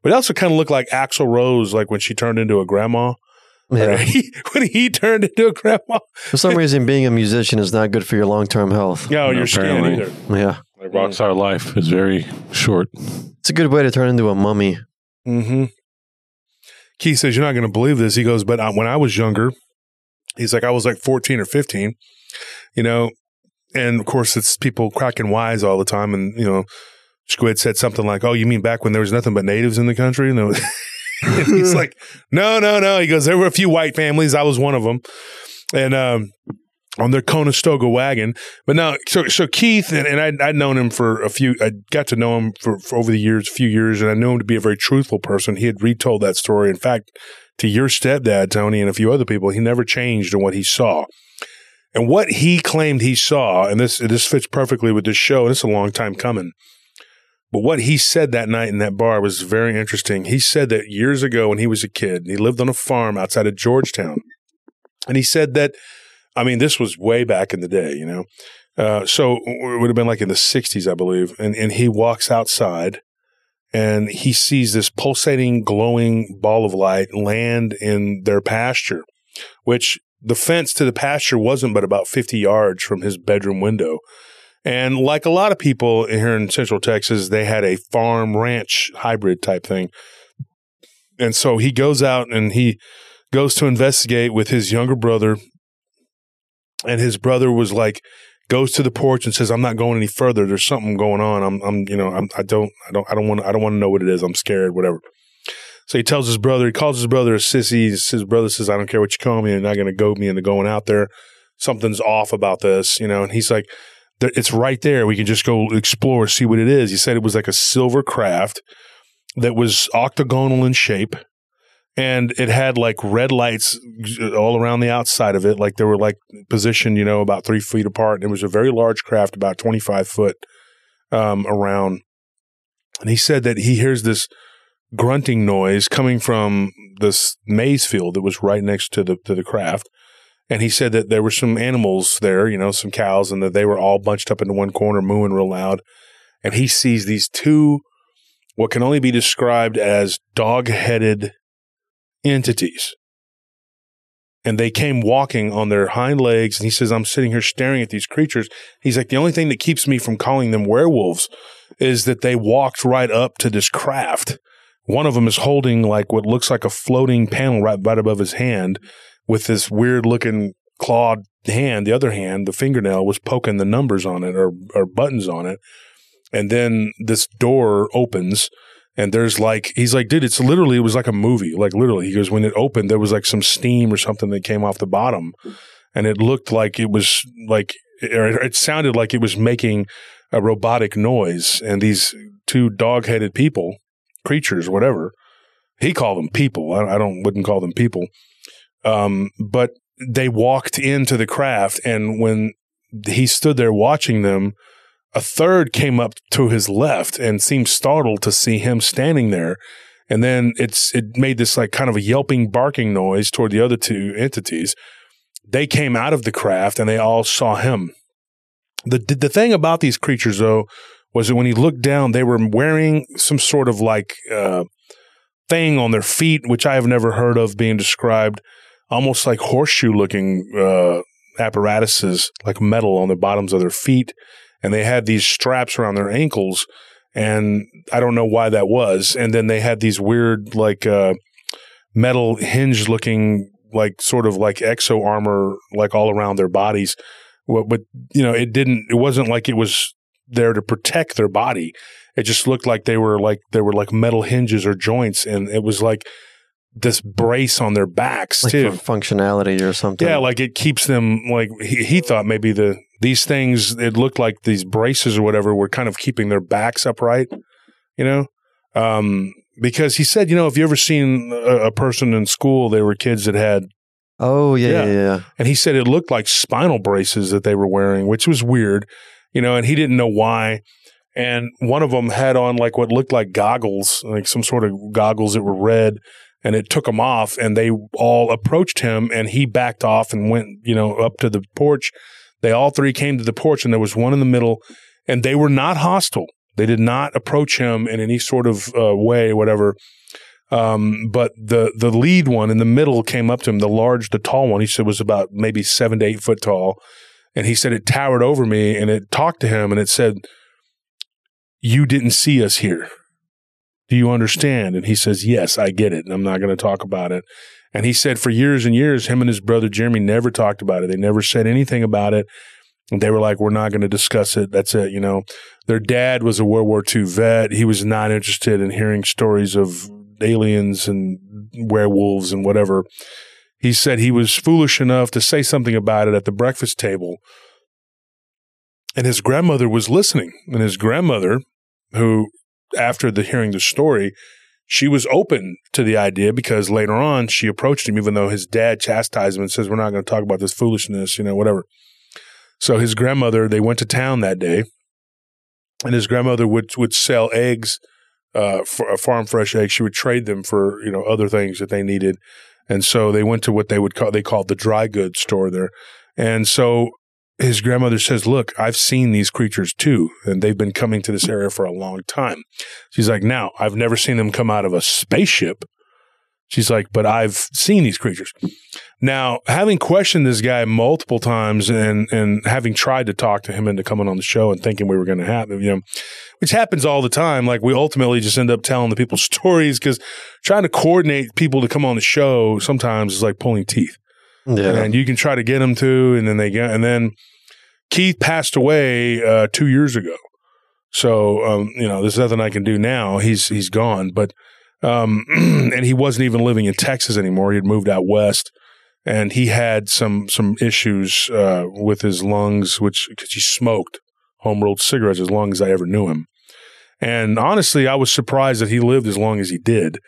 But he also kind of looked like Axl Rose, like when she turned into a grandma. Yeah. He- when he turned into a grandma. For some reason, being a musician is not good for your long term health. No, your skin Apparently. either. Yeah. Like Rockstar Life is very short. It's a good way to turn into a mummy. Mm-hmm. Keith says, You're not going to believe this. He goes, But I, when I was younger, he's like, I was like 14 or 15, you know, and of course, it's people cracking wise all the time. And, you know, Squid said something like, Oh, you mean back when there was nothing but natives in the country? And, and he's like, No, no, no. He goes, There were a few white families. I was one of them. And, um, on their Conestoga wagon. But now, so so Keith and, and I'd, I'd known him for a few. I got to know him for, for over the years, a few years, and I knew him to be a very truthful person. He had retold that story. In fact, to your stepdad, Tony, and a few other people, he never changed in what he saw. And what he claimed he saw, and this this fits perfectly with this show, and it's a long time coming. But what he said that night in that bar was very interesting. He said that years ago when he was a kid, he lived on a farm outside of Georgetown. And he said that, I mean, this was way back in the day, you know. Uh, so it would have been like in the 60s, I believe. And, and he walks outside and he sees this pulsating, glowing ball of light land in their pasture, which the fence to the pasture wasn't but about 50 yards from his bedroom window. And like a lot of people here in Central Texas, they had a farm ranch hybrid type thing. And so he goes out and he goes to investigate with his younger brother. And his brother was like, goes to the porch and says, "I'm not going any further. There's something going on. I'm, I'm, you know, I'm, I don't, I don't, I don't want, I don't want to know what it is. I'm scared, whatever." So he tells his brother, he calls his brother a sissy. His brother says, "I don't care what you call me. You're not going to goad me into going out there. Something's off about this, you know." And he's like, "It's right there. We can just go explore, see what it is." He said it was like a silver craft that was octagonal in shape and it had like red lights all around the outside of it. Like they were like positioned, you know, about three feet apart. And it was a very large craft, about 25 foot um, around. And he said that he hears this grunting noise coming from this maize field that was right next to the to the craft. And he said that there were some animals there, you know, some cows, and that they were all bunched up into one corner, mooing real loud. And he sees these two, what can only be described as dog headed entities. And they came walking on their hind legs. And he says, I'm sitting here staring at these creatures. He's like, the only thing that keeps me from calling them werewolves is that they walked right up to this craft. One of them is holding like what looks like a floating panel right, right above his hand with this weird looking clawed hand. The other hand, the fingernail, was poking the numbers on it or, or buttons on it. And then this door opens And there's like, he's like, dude, it's literally, it was like a movie. Like literally, he goes, when it opened, there was like some steam or something that came off the bottom. And it looked like it was like, or it sounded like it was making a robotic noise. And these two dog headed people, creatures, whatever, he called them people. I, I don't, wouldn't call them people. Um, but they walked into the craft. And when he stood there watching them, a third came up to his left and seemed startled to see him standing there. And then it's it made this like kind of a yelping, barking noise toward the other two entities. They came out of the craft and they all saw him. The the thing about these creatures though was that when he looked down, they were wearing some sort of like uh, thing on their feet, which I have never heard of being described, almost like horseshoe looking uh, apparatuses, like metal on the bottoms of their feet and they had these straps around their ankles and I don't know why that was. And then they had these weird like uh, metal hinge looking like sort of like exo armor like all around their bodies. But, but you know, it didn't. It wasn't like it was there to protect their body. It just looked like they were like they were like metal hinges or joints, and it was like this brace on their backs like too. functionality or something. Yeah, like it keeps them like he, he thought maybe the these things it looked like these braces or whatever were kind of keeping their backs upright, you know? Um because he said, you know, if you ever seen a, a person in school, they were kids that had Oh yeah, Yeah. yeah, yeah. and he said it looked like spinal braces that they were wearing, which was weird, you know, and he didn't know why. And one of them had on like what looked like goggles, like some sort of goggles that were red, and it took them off, and they all approached him, and he backed off and went, you know, up to the porch. They all three came to the porch, and there was one in the middle, and they were not hostile. They did not approach him in any sort of uh, way, whatever. Um, but the the lead one in the middle came up to him, the large, the tall one. He said was about maybe seven to eight foot tall, and he said it towered over me, and it talked to him, and it said, "You didn't see us here. Do you understand?" And he says, "Yes, I get it, I'm not going to talk about it." And he said for years and years, him and his brother Jeremy never talked about it. They never said anything about it. And they were like, we're not going to discuss it. That's it. You know, their dad was a World War II vet. He was not interested in hearing stories of aliens and werewolves and whatever. He said he was foolish enough to say something about it at the breakfast table. And his grandmother was listening. And his grandmother, who, after the hearing the story, she was open to the idea because later on she approached him, even though his dad chastised him and says, We're not going to talk about this foolishness, you know, whatever. So his grandmother, they went to town that day, and his grandmother would would sell eggs, uh, for a farm fresh eggs. She would trade them for you know other things that they needed, and so they went to what they would call they called the dry goods store there, and so his grandmother says, "Look, I've seen these creatures too, and they've been coming to this area for a long time." She's like, "Now I've never seen them come out of a spaceship." She's like, "But I've seen these creatures." Now, having questioned this guy multiple times and and having tried to talk to him into coming on the show and thinking we were going to have you know, which happens all the time. Like we ultimately just end up telling the people stories because trying to coordinate people to come on the show sometimes is like pulling teeth Yeah. and you can try to get them to, and then they get, and then Keith passed away uh, two years ago. So um, you know, there's nothing I can do now. He's he's gone, but um, and he wasn't even living in Texas anymore. He had moved out west, and he had some some issues uh, with his lungs, which because he smoked home rolled cigarettes as long as I ever knew him. And honestly, I was surprised that he lived as long as he did.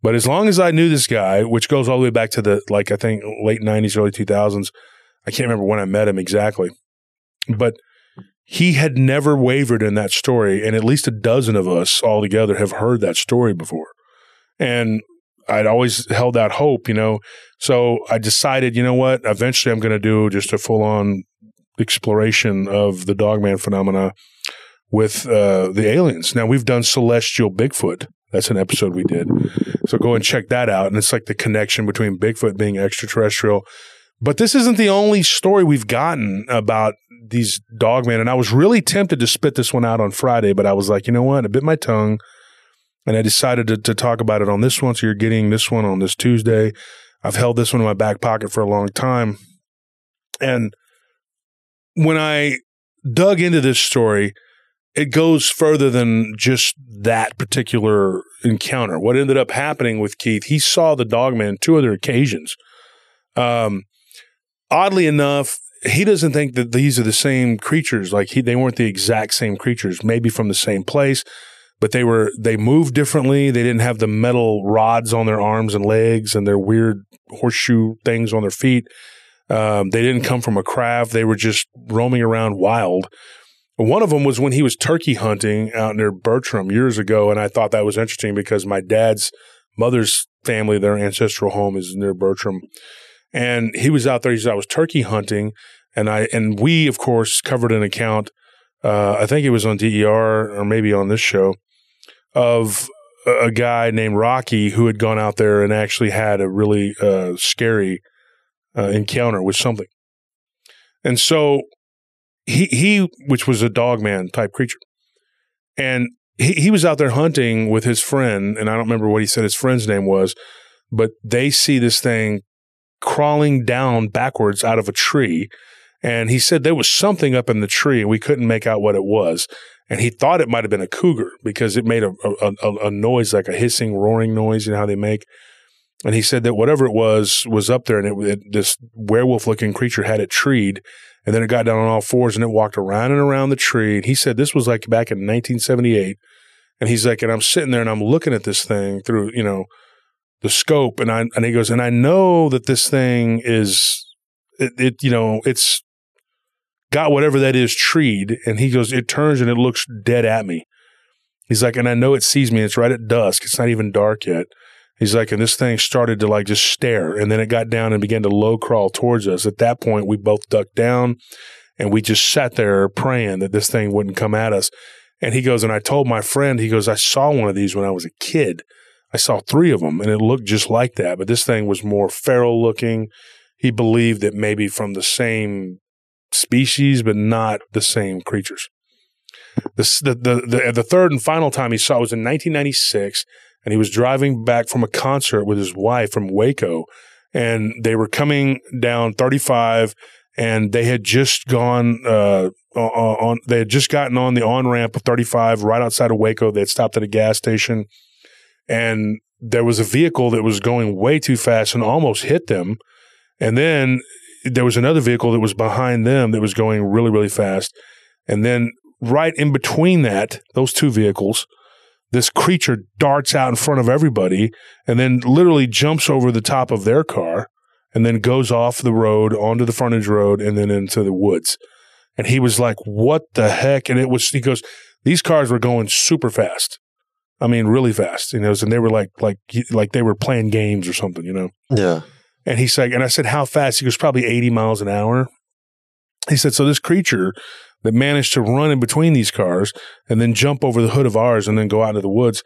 But as long as I knew this guy, which goes all the way back to the like I think late '90s, early 2000s, I can't remember when I met him exactly, but he had never wavered in that story, and at least a dozen of us all together have heard that story before, and I'd always held that hope, you know. So I decided, you know what? Eventually, I'm going to do just a full on exploration of the Dogman phenomena with uh, the aliens. Now we've done celestial Bigfoot. That's an episode we did. So go and check that out. And it's like the connection between Bigfoot being extraterrestrial. But this isn't the only story we've gotten about these dogmen. And I was really tempted to spit this one out on Friday, but I was like, you know what? I bit my tongue and I decided to, to talk about it on this one. So you're getting this one on this Tuesday. I've held this one in my back pocket for a long time. And when I dug into this story, it goes further than just that particular encounter. What ended up happening with Keith, he saw the dogman two other occasions. Um, oddly enough, he doesn't think that these are the same creatures. Like he, they weren't the exact same creatures, maybe from the same place, but they were, they moved differently. They didn't have the metal rods on their arms and legs and their weird horseshoe things on their feet. Um, they didn't come from a craft. They were just roaming around wild. One of them was when he was turkey hunting out near Bertram years ago. And I thought that was interesting because my dad's mother's family, their ancestral home is near Bertram. And he was out there. He said, I was turkey hunting. And I, and we, of course, covered an account. Uh, I think it was on DER or maybe on this show of a, guy named Rocky who had gone out there and actually had a really uh, scary uh, encounter with something. And so he, he, which was a dogman type creature, and he, he was out there hunting with his friend, and I don't remember what he said his friend's name was, but they see this thing crawling down backwards out of a tree. And he said there was something up in the tree and we couldn't make out what it was. And he thought it might have been a cougar because it made a, a, a, noise, like a hissing, roaring noise, you know how they make. And he said that whatever it was was up there and it, it this werewolf looking creature had it treed. And then it got down on all fours and it walked around and around the tree. And he said this was like back in 1978. And he's like, and I'm sitting there and I'm looking at this thing through, you know, the scope and I and he goes and I know that this thing is it, it you know it's got whatever that is treed and he goes it turns and it looks dead at me. He's like and I know it sees me it's right at dusk it's not even dark yet. He's like and this thing started to like just stare and then it got down and began to low crawl towards us. At that point we both ducked down and we just sat there praying that this thing wouldn't come at us. And he goes and I told my friend he goes I saw one of these when I was a kid I saw three of them and it looked just like that, but this thing was more feral looking. He believed that maybe from the same species, but not the same creatures. The, the, the, the, third and final time he saw it was in 1996 and he was driving back from a concert with his wife from Waco and they were coming down 35 and they had just gone uh, on they had just gotten on the on ramp of 35 right outside of Waco. They had stopped at a gas station and there was a vehicle that was going way too fast and almost hit them. And then there was another vehicle that was behind them that was going really, really fast. And then right in between that, those two vehicles, this creature darts out in front of everybody and then literally jumps over the top of their car and then goes off the road onto the frontage road and then into the woods. And he was like, what the heck? And it was, he goes, these cars were going super fast. I mean, really fast, you know, and they were like, like, like they were playing games or something, you know? Yeah. And he's like, and I said, how fast? He goes, probably 80 miles an hour. He said, so this creature that managed to run in between these cars and then jump over the hood of ours and then go out into the woods.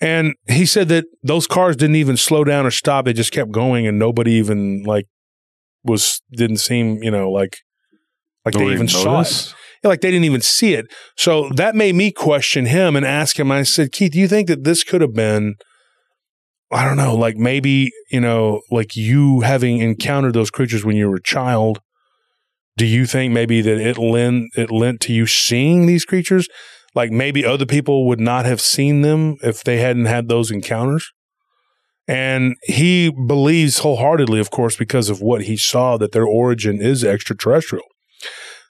And he said that those cars didn't even slow down or stop. They just kept going and nobody even like was, didn't seem, you know, like, like nobody they even noticed? saw it like they didn't even see it. So that made me question him and ask him. I said, Keith, do you think that this could have been, I don't know, like maybe, you know, like you having encountered those creatures when you were a child? Do you think maybe that it lent it lent to you seeing these creatures? Like maybe other people would not have seen them if they hadn't had those encounters? And he believes wholeheartedly, of course, because of what he saw, that their origin is extraterrestrial.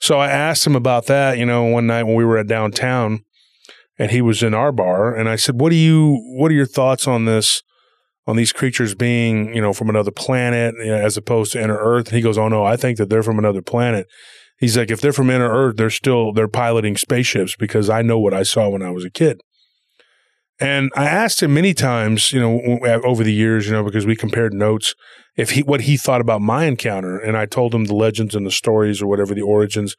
So I asked him about that, you know, one night when we were at downtown and he was in our bar and I said, "What do you what are your thoughts on this on these creatures being, you know, from another planet as opposed to inner earth?" And he goes, "Oh no, I think that they're from another planet." He's like, "If they're from inner earth, they're still they're piloting spaceships because I know what I saw when I was a kid." And I asked him many times, you know, over the years, you know, because we compared notes, if he what he thought about my encounter, and I told him the legends and the stories or whatever the origins.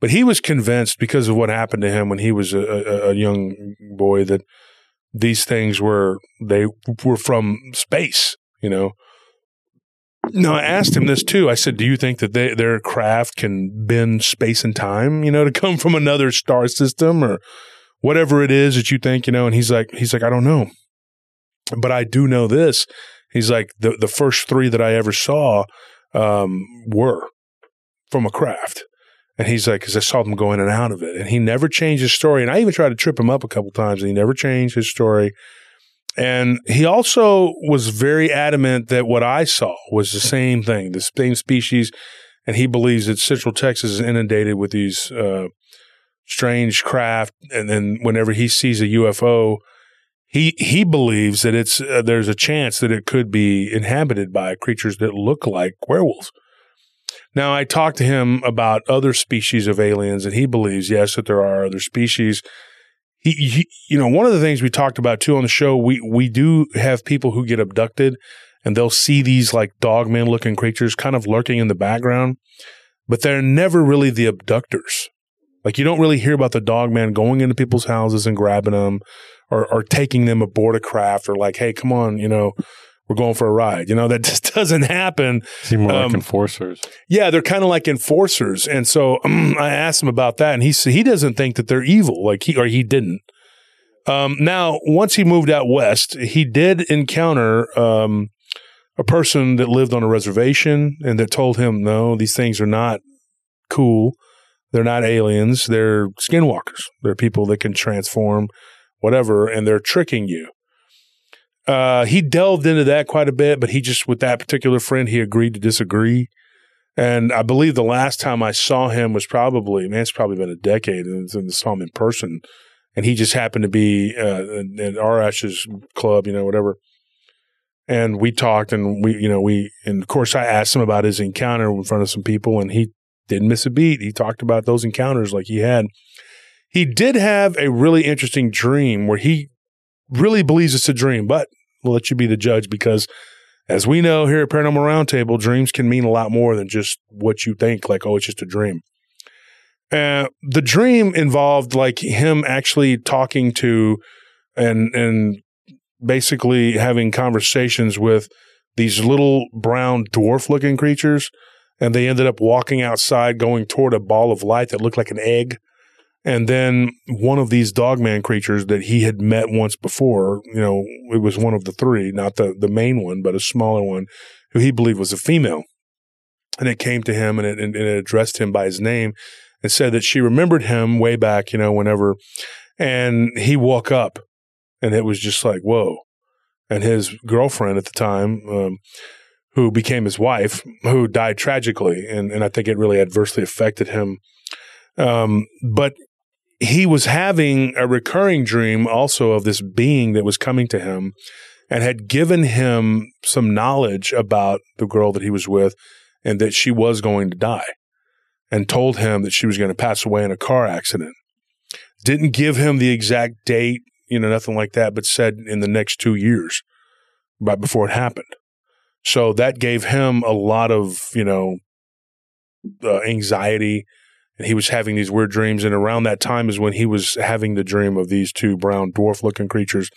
But he was convinced because of what happened to him when he was a, a, a young boy that these things were they were from space, you know. No, I asked him this too. I said, "Do you think that they, their craft can bend space and time, you know, to come from another star system or whatever it is that you think, you know?" And he's like, "He's like, I don't know, but I do know this He's like the the first three that I ever saw um, were from a craft, And he's like, because I saw them go in and out of it. And he never changed his story. And I even tried to trip him up a couple times, and he never changed his story. And he also was very adamant that what I saw was the same thing, the same species. And he believes that Central Texas is inundated with these uh, strange craft. And then whenever he sees a UFO, he he believes that it's uh, there's a chance that it could be inhabited by creatures that look like werewolves. Now, I talked to him about other species of aliens, and he believes yes that there are other species he, he, you know, one of the things we talked about too on the show, we we do have people who get abducted, and they'll see these like dogman looking creatures kind of lurking in the background, but they're never really the abductors. Like you don't really hear about the dog man going into people's houses and grabbing them, or or taking them aboard a craft, or like, hey, come on, you know, we're going for a ride. You know, that just doesn't happen. Seem more Um, like enforcers. Yeah, they're kind of like enforcers, and so um, I asked him about that, and he he doesn't think that they're evil, like he or he didn't. Um, now, once he moved out west, he did encounter um, a person that lived on a reservation, and that told him, "No, these things are not cool. They're not aliens. They're skinwalkers. They're people that can transform, whatever, and they're tricking you." Uh, he delved into that quite a bit, but he just with that particular friend, he agreed to disagree. And I believe the last time I saw him was probably, man, it's probably been a decade and I saw him in person. And he just happened to be uh, at Arash's club, you know, whatever. And we talked and we, you know, we, and of course I asked him about his encounter in front of some people and he didn't miss a beat. He talked about those encounters like he had. He did have a really interesting dream where he really believes it's a dream, but we'll let you be the judge because as we know here at Paranormal Roundtable, dreams can mean a lot more than just what you think, like, oh, it's just a dream. Uh, the dream involved like him actually talking to and and basically having conversations with these little brown dwarf looking creatures and they ended up walking outside going toward a ball of light that looked like an egg and then one of these dogman creatures that he had met once before, you know, it was one of the three, not the, the main one, but a smaller one, who he believed was a female. And it came to him and it, and it addressed him by his name and said that she remembered him way back, you know, whenever. And he woke up and it was just like, whoa. And his girlfriend at the time, um, who became his wife, who died tragically. And, and I think it really adversely affected him. Um, but he was having a recurring dream also of this being that was coming to him and had given him some knowledge about the girl that he was with and that she was going to die and told him that she was going to pass away in a car accident. Didn't give him the exact date, you know, nothing like that, but said in the next two years, right before it happened. So that gave him a lot of, you know, uh, anxiety and he was having these weird dreams. And around that time is when he was having the dream of these two brown dwarf looking creatures.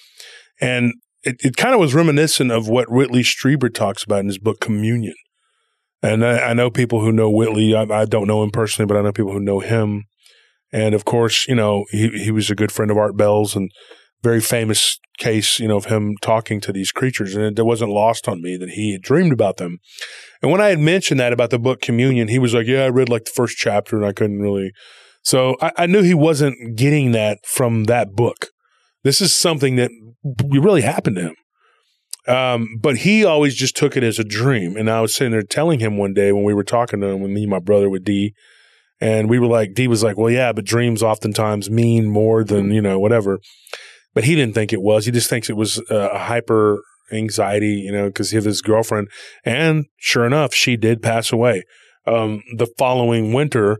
And it, it kind of was reminiscent of what Whitley Strieber talks about in his book Communion. And I, I know people who know Whitley. I, I don't know him personally, but I know people who know him. And of course, you know, he, he was a good friend of Art Bell's and very famous case, you know, of him talking to these creatures. And it, it wasn't lost on me that he had dreamed about them. And when I had mentioned that about the book Communion, he was like, Yeah, I read like the first chapter and I couldn't really. So I, I knew he wasn't getting that from that book. This is something that really happened to him. Um, but he always just took it as a dream. And I was sitting there telling him one day when we were talking to him, with me and my brother with D, and we were like, D was like, Well, yeah, but dreams oftentimes mean more than, you know, whatever. But he didn't think it was. He just thinks it was uh, a hyper anxiety, you know, because he had this girlfriend. And sure enough, she did pass away. Um, the following winter,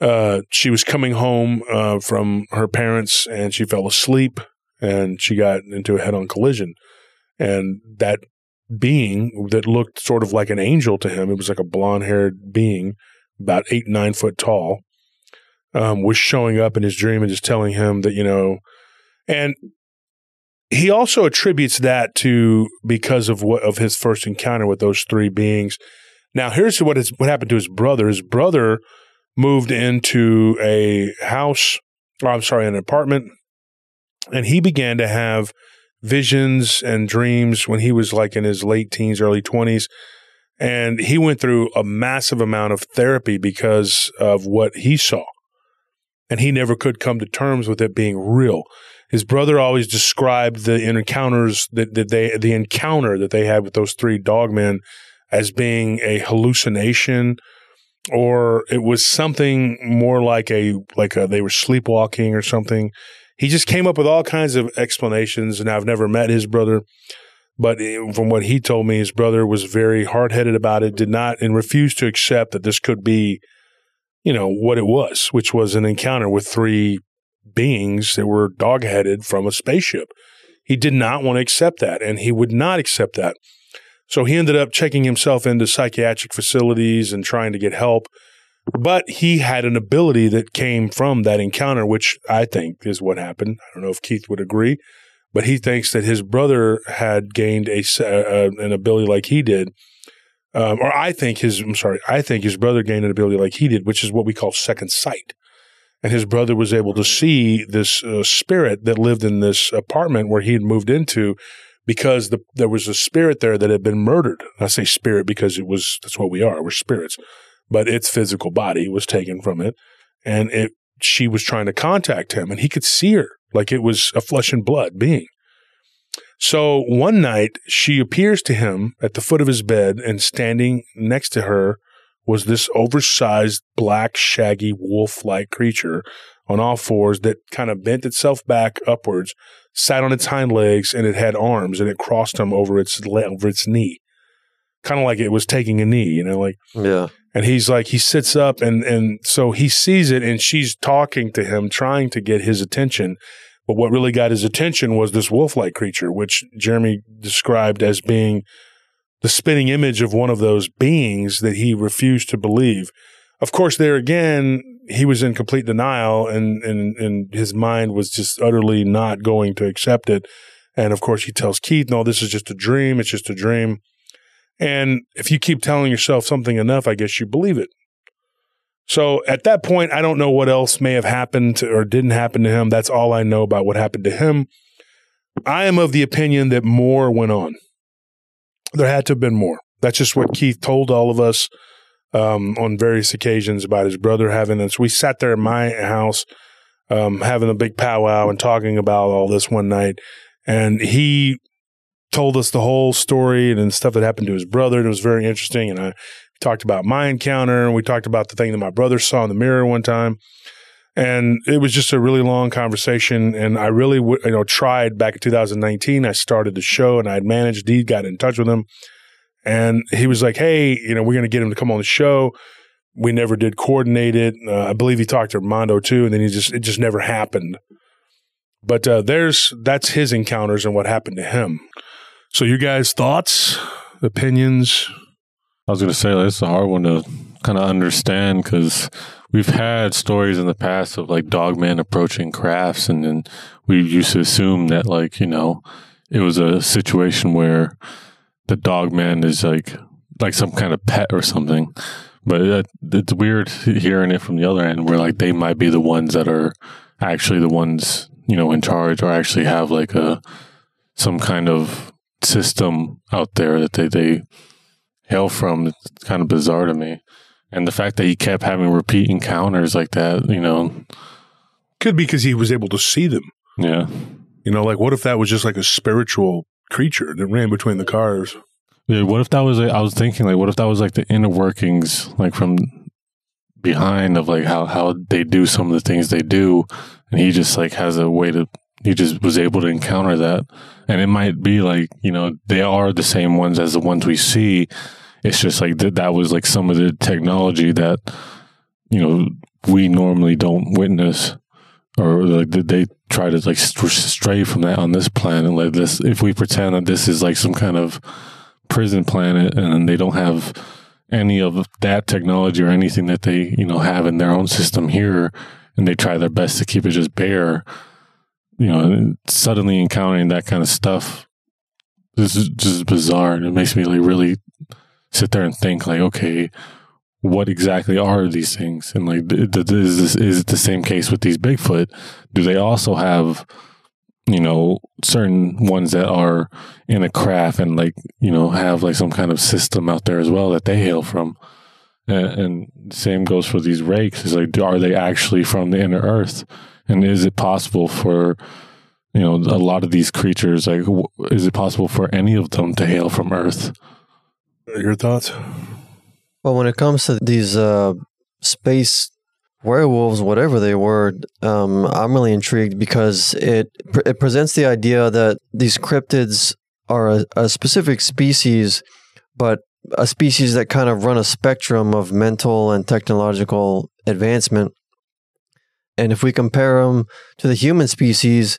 uh, she was coming home uh, from her parents and she fell asleep and she got into a head on collision. And that being that looked sort of like an angel to him, it was like a blonde haired being, about eight, nine foot tall, um, was showing up in his dream and just telling him that, you know, and he also attributes that to because of what of his first encounter with those three beings. Now, here's what is what happened to his brother. His brother moved into a house, or I'm sorry, an apartment, and he began to have visions and dreams when he was like in his late teens, early 20s. And he went through a massive amount of therapy because of what he saw. And he never could come to terms with it being real. His brother always described the encounters that, that they, the encounter that they had with those three dogmen as being a hallucination or it was something more like a, like a, they were sleepwalking or something. He just came up with all kinds of explanations. And I've never met his brother. But from what he told me, his brother was very hard headed about it, did not and refused to accept that this could be, you know, what it was, which was an encounter with three beings that were dog headed from a spaceship. He did not want to accept that, and he would not accept that. So he ended up checking himself into psychiatric facilities and trying to get help. But he had an ability that came from that encounter, which I think is what happened. I don't know if Keith would agree but he thinks that his brother had gained a, uh, an ability like he did. Um, or I think his, I'm sorry, I think his brother gained an ability like he did, which is what we call second sight. And his brother was able to see this uh, spirit that lived in this apartment where he had moved into because the, there was a spirit there that had been murdered. I say spirit because it was, that's what we are. We're spirits, but its physical body was taken from it. And it, she was trying to contact him and he could see her like it was a flesh and blood being. So one night she appears to him at the foot of his bed, and standing next to her was this oversized, black, shaggy, wolf like creature on all fours that kind of bent itself back upwards, sat on its hind legs, and it had arms, and it crossed them over its over its knee, kind of like it was taking a knee, you know, like Yeah. and he's like he sits up and and so he sees it and she's talking to him trying to get his attention but what really got his attention was this wolf-like creature which jeremy described as being the spinning image of one of those beings that he refused to believe of course there again he was in complete denial and and and his mind was just utterly not going to accept it and of course he tells keith no this is just a dream it's just a dream and if you keep telling yourself something enough, I guess you believe it. So at that point, I don't know what else may have happened to, or didn't happen to him. That's all I know about what happened to him. I am of the opinion that more went on. There had to have been more. That's just what Keith told all of us um, on various occasions about his brother having this. We sat there in my house um, having a big powwow and talking about all this one night. And he told us the whole story and stuff that happened to his brother. And it was very interesting. And I talked about my encounter and we talked about the thing that my brother saw in the mirror one time. And it was just a really long conversation. And I really, w- you know, tried back in 2019. I started the show and I had managed, he got in touch with him. And he was like, Hey, you know, we're going to get him to come on the show. We never did coordinate it. Uh, I believe he talked to Armando too. And then he just, it just never happened. But uh, there's, that's his encounters and what happened to him. So, you guys' thoughts, opinions? I was going to say it's a hard one to kind of understand because we've had stories in the past of like dogman approaching crafts, and then we used to assume that like you know it was a situation where the dogman is like like some kind of pet or something. But it, it's weird hearing it from the other end, where like they might be the ones that are actually the ones you know in charge, or actually have like a some kind of system out there that they they hail from. It's kind of bizarre to me. And the fact that he kept having repeat encounters like that, you know, Could be because he was able to see them. yeah. You know, like what if that was just like a spiritual creature that ran between the cars? Yeah, what if that was? Like, I was thinking, like, what if that was like the inner workings, like from behind of like how how they do some of the things they do, and he just like has a way to. He just was able to encounter that, and it might be like you know they are the same ones as the ones we see. It's just like that. That was like some of the technology that you know we normally don't witness, or like that they try to like st- stray from that on this planet. Like this, if we pretend that this is like some kind of prison planet and they don't have any of that technology or anything that they you know have in their own system here and they try their best to keep it just bare you know suddenly encountering that kind of stuff this is just bizarre and it makes me like really sit there and think like okay what exactly are these things and like th- th- is this is it the same case with these bigfoot do they also have you know, certain ones that are in a craft and like, you know, have like some kind of system out there as well that they hail from. And, same goes for these rakes. Is like, are they actually from the inner earth? And is it possible for, you know, a lot of these creatures, like, w- is it possible for any of them to hail from earth? Your thoughts? Well, when it comes to these uh, space werewolves, whatever they were, um, I'm really intrigued because it it presents the idea that these cryptids are a, a specific species, but a species that kind of run a spectrum of mental and technological advancement. And if we compare them to the human species,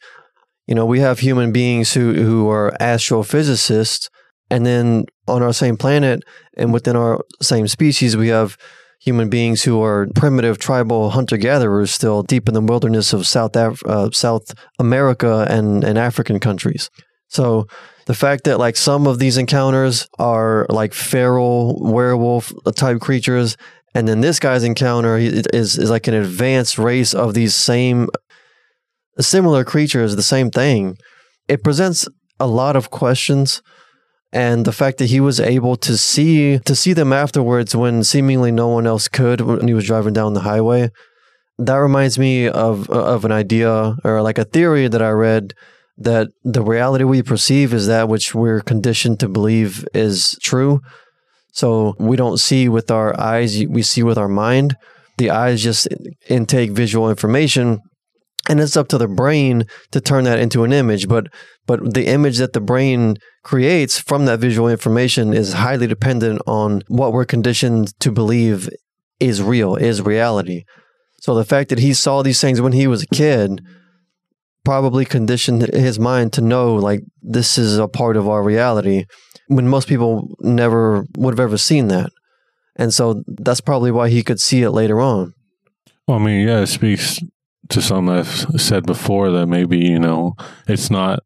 you know, we have human beings who, who are astrophysicists, and then on our same planet and within our same species, we have human beings who are primitive tribal hunter gatherers still deep in the wilderness of South Af- uh, South America and, and African countries. So the fact that like some of these encounters are like feral werewolf type creatures, and then this guy's encounter is is like an advanced race of these same similar creatures, the same thing. It presents a lot of questions and the fact that he was able to see to see them afterwards when seemingly no one else could when he was driving down the highway that reminds me of of an idea or like a theory that i read that the reality we perceive is that which we're conditioned to believe is true. So we don't see with our eyes we see with our mind. The eyes just intake visual information and it's up to the brain to turn that into an image. But but the image that the brain creates from that visual information is highly dependent on what we're conditioned to believe is real is reality. So the fact that he saw these things when he was a kid probably conditioned his mind to know like this is a part of our reality when most people never would have ever seen that. And so that's probably why he could see it later on. Well, I mean, yeah, it speaks to some I've said before that maybe, you know, it's not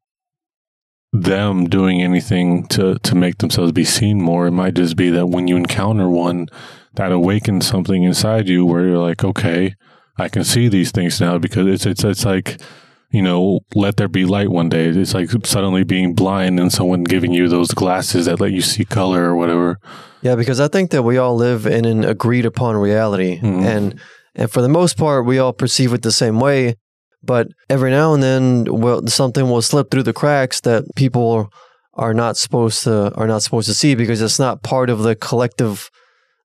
them doing anything to, to make themselves be seen more. It might just be that when you encounter one, that awakens something inside you where you're like, okay, I can see these things now because it's it's it's like, you know, let there be light one day. It's like suddenly being blind and someone giving you those glasses that let you see color or whatever. Yeah, because I think that we all live in an agreed upon reality, Mhm. and and for the most part, we all perceive it the same way. But every now and then, well, something will slip through the cracks that people are not supposed to are not supposed to see because it's not part of the collective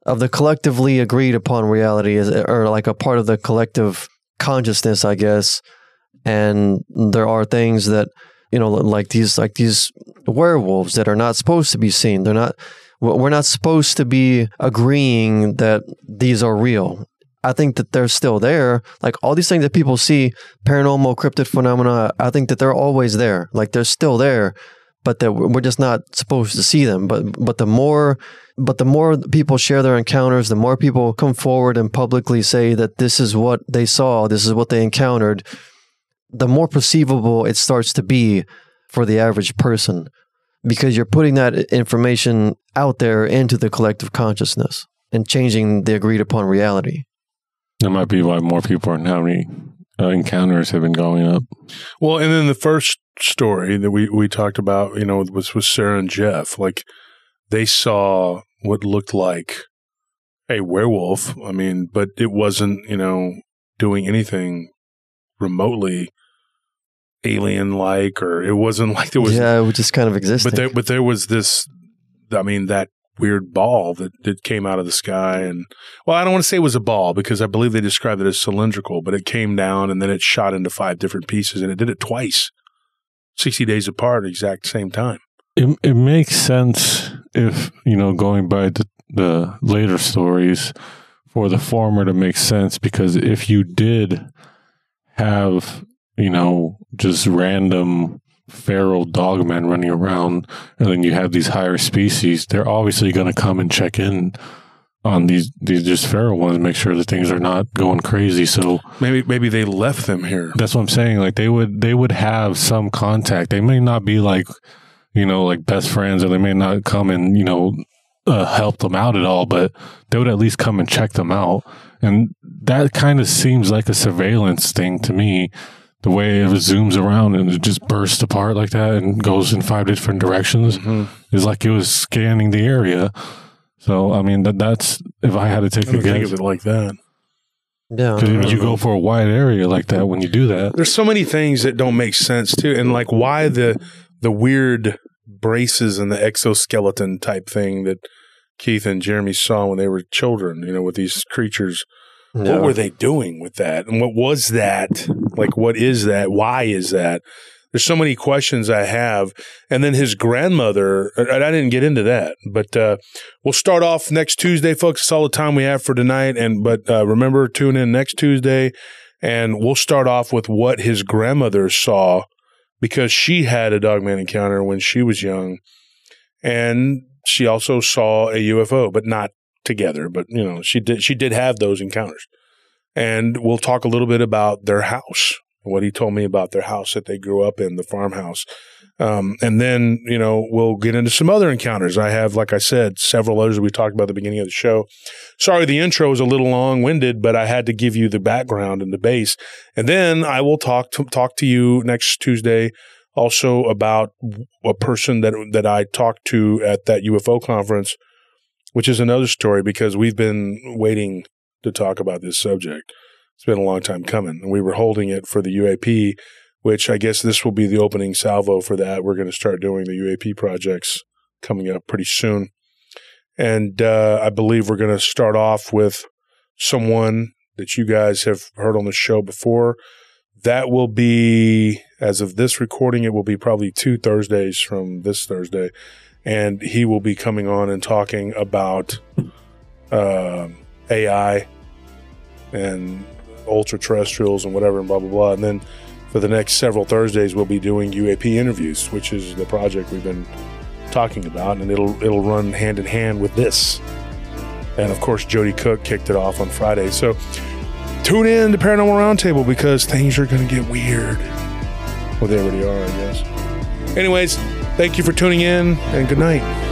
of the collectively agreed upon reality, or like a part of the collective consciousness, I guess. And there are things that you know, like these like these werewolves that are not supposed to be seen. They're not we're not supposed to be agreeing that these are real. I think that they're still there. Like all these things that people see, paranormal, cryptid phenomena, I think that they're always there. Like they're still there, but that we're just not supposed to see them. But but the more but the more people share their encounters, the more people come forward and publicly say that this is what they saw, this is what they encountered, the more perceivable it starts to be for the average person because you're putting that information out there into the collective consciousness and changing the agreed upon reality. That might be why more people are having uh, encounters have been going up. Well, and then the first story that we, we talked about, you know, was with Sarah and Jeff. Like they saw what looked like a werewolf. I mean, but it wasn't, you know, doing anything remotely alien like, or it wasn't like there was, yeah, it was just kind of existing. but there, but there was this, I mean, that weird ball that, that came out of the sky. And well, I don't want to say it was a ball because I believe they described it as cylindrical, but it came down and then it shot into five different pieces and it did it twice, 60 days apart, exact same time. It it makes sense if you know going by the, the later stories for the former to make sense because if you did have you know just random feral dog dogmen running around and then you have these higher species they're obviously going to come and check in on these these just feral ones make sure that things are not going crazy so Maybe maybe they left them here. that's what I'm saying. Like they would they would have some contact. They may not be like, you know, like best friends, or they may not come and you know uh, help them out at all, but they would at least come and check them out. And that kind of seems like a surveillance thing to me. The way it zooms around and it just bursts apart like that and goes in five different directions Mm-hmm. is like it was scanning the area. So I mean that that's if I had to take I a don't think guess, of it like that. Yeah. because you go for a wide area like that when you do that. There's so many things that don't make sense too, and like why the the weird braces and the exoskeleton type thing that Keith and Jeremy saw when they were children. You know, with these creatures. Yeah. What were they doing with that? And what was that? Like, what is that? Why is that? There's so many questions I have. And then his grandmother, and I didn't get into that, but uh, we'll start off next Tuesday, folks. It's all the time we have for tonight. And but uh, remember, tune in next Tuesday, and we'll start off with what his grandmother saw because she had a dogman encounter when she was young, and she also saw a UFO, but not together. But you know, she did she did have those encounters, and we'll talk a little bit about their house, what he told me about their house that they grew up in, the farmhouse. Um, and then, you know, we'll get into some other encounters. I have, like I said, several others we talked about at the beginning of the show. Sorry, the intro was a little long winded, but I had to give you the background and the base. And then I will talk to, talk to you next Tuesday also about a person that, that I talked to at that UFO conference, which is another story because we've been waiting to talk about this subject. It's been a long time coming. And we were holding it for the UAP, which I guess this will be the opening salvo for that. We're going to start doing the UAP projects coming up pretty soon. And uh, I believe we're going to start off with someone that you guys have heard on the show before. That will be, as of this recording, it will be probably two Thursdays from this Thursday. And he will be coming on and talking about um AI and ultra terrestrials and whatever and blah blah blah. And then for the next several Thursdays, we'll be doing UAP interviews, which is the project we've been talking about, and it'll it'll run hand in hand with this. And of course, Jody Cook kicked it off on Friday. So tune in to Paranormal Roundtable because things are going to get weird. Well, they already are, I guess. Anyways, thank you for tuning in, and good night.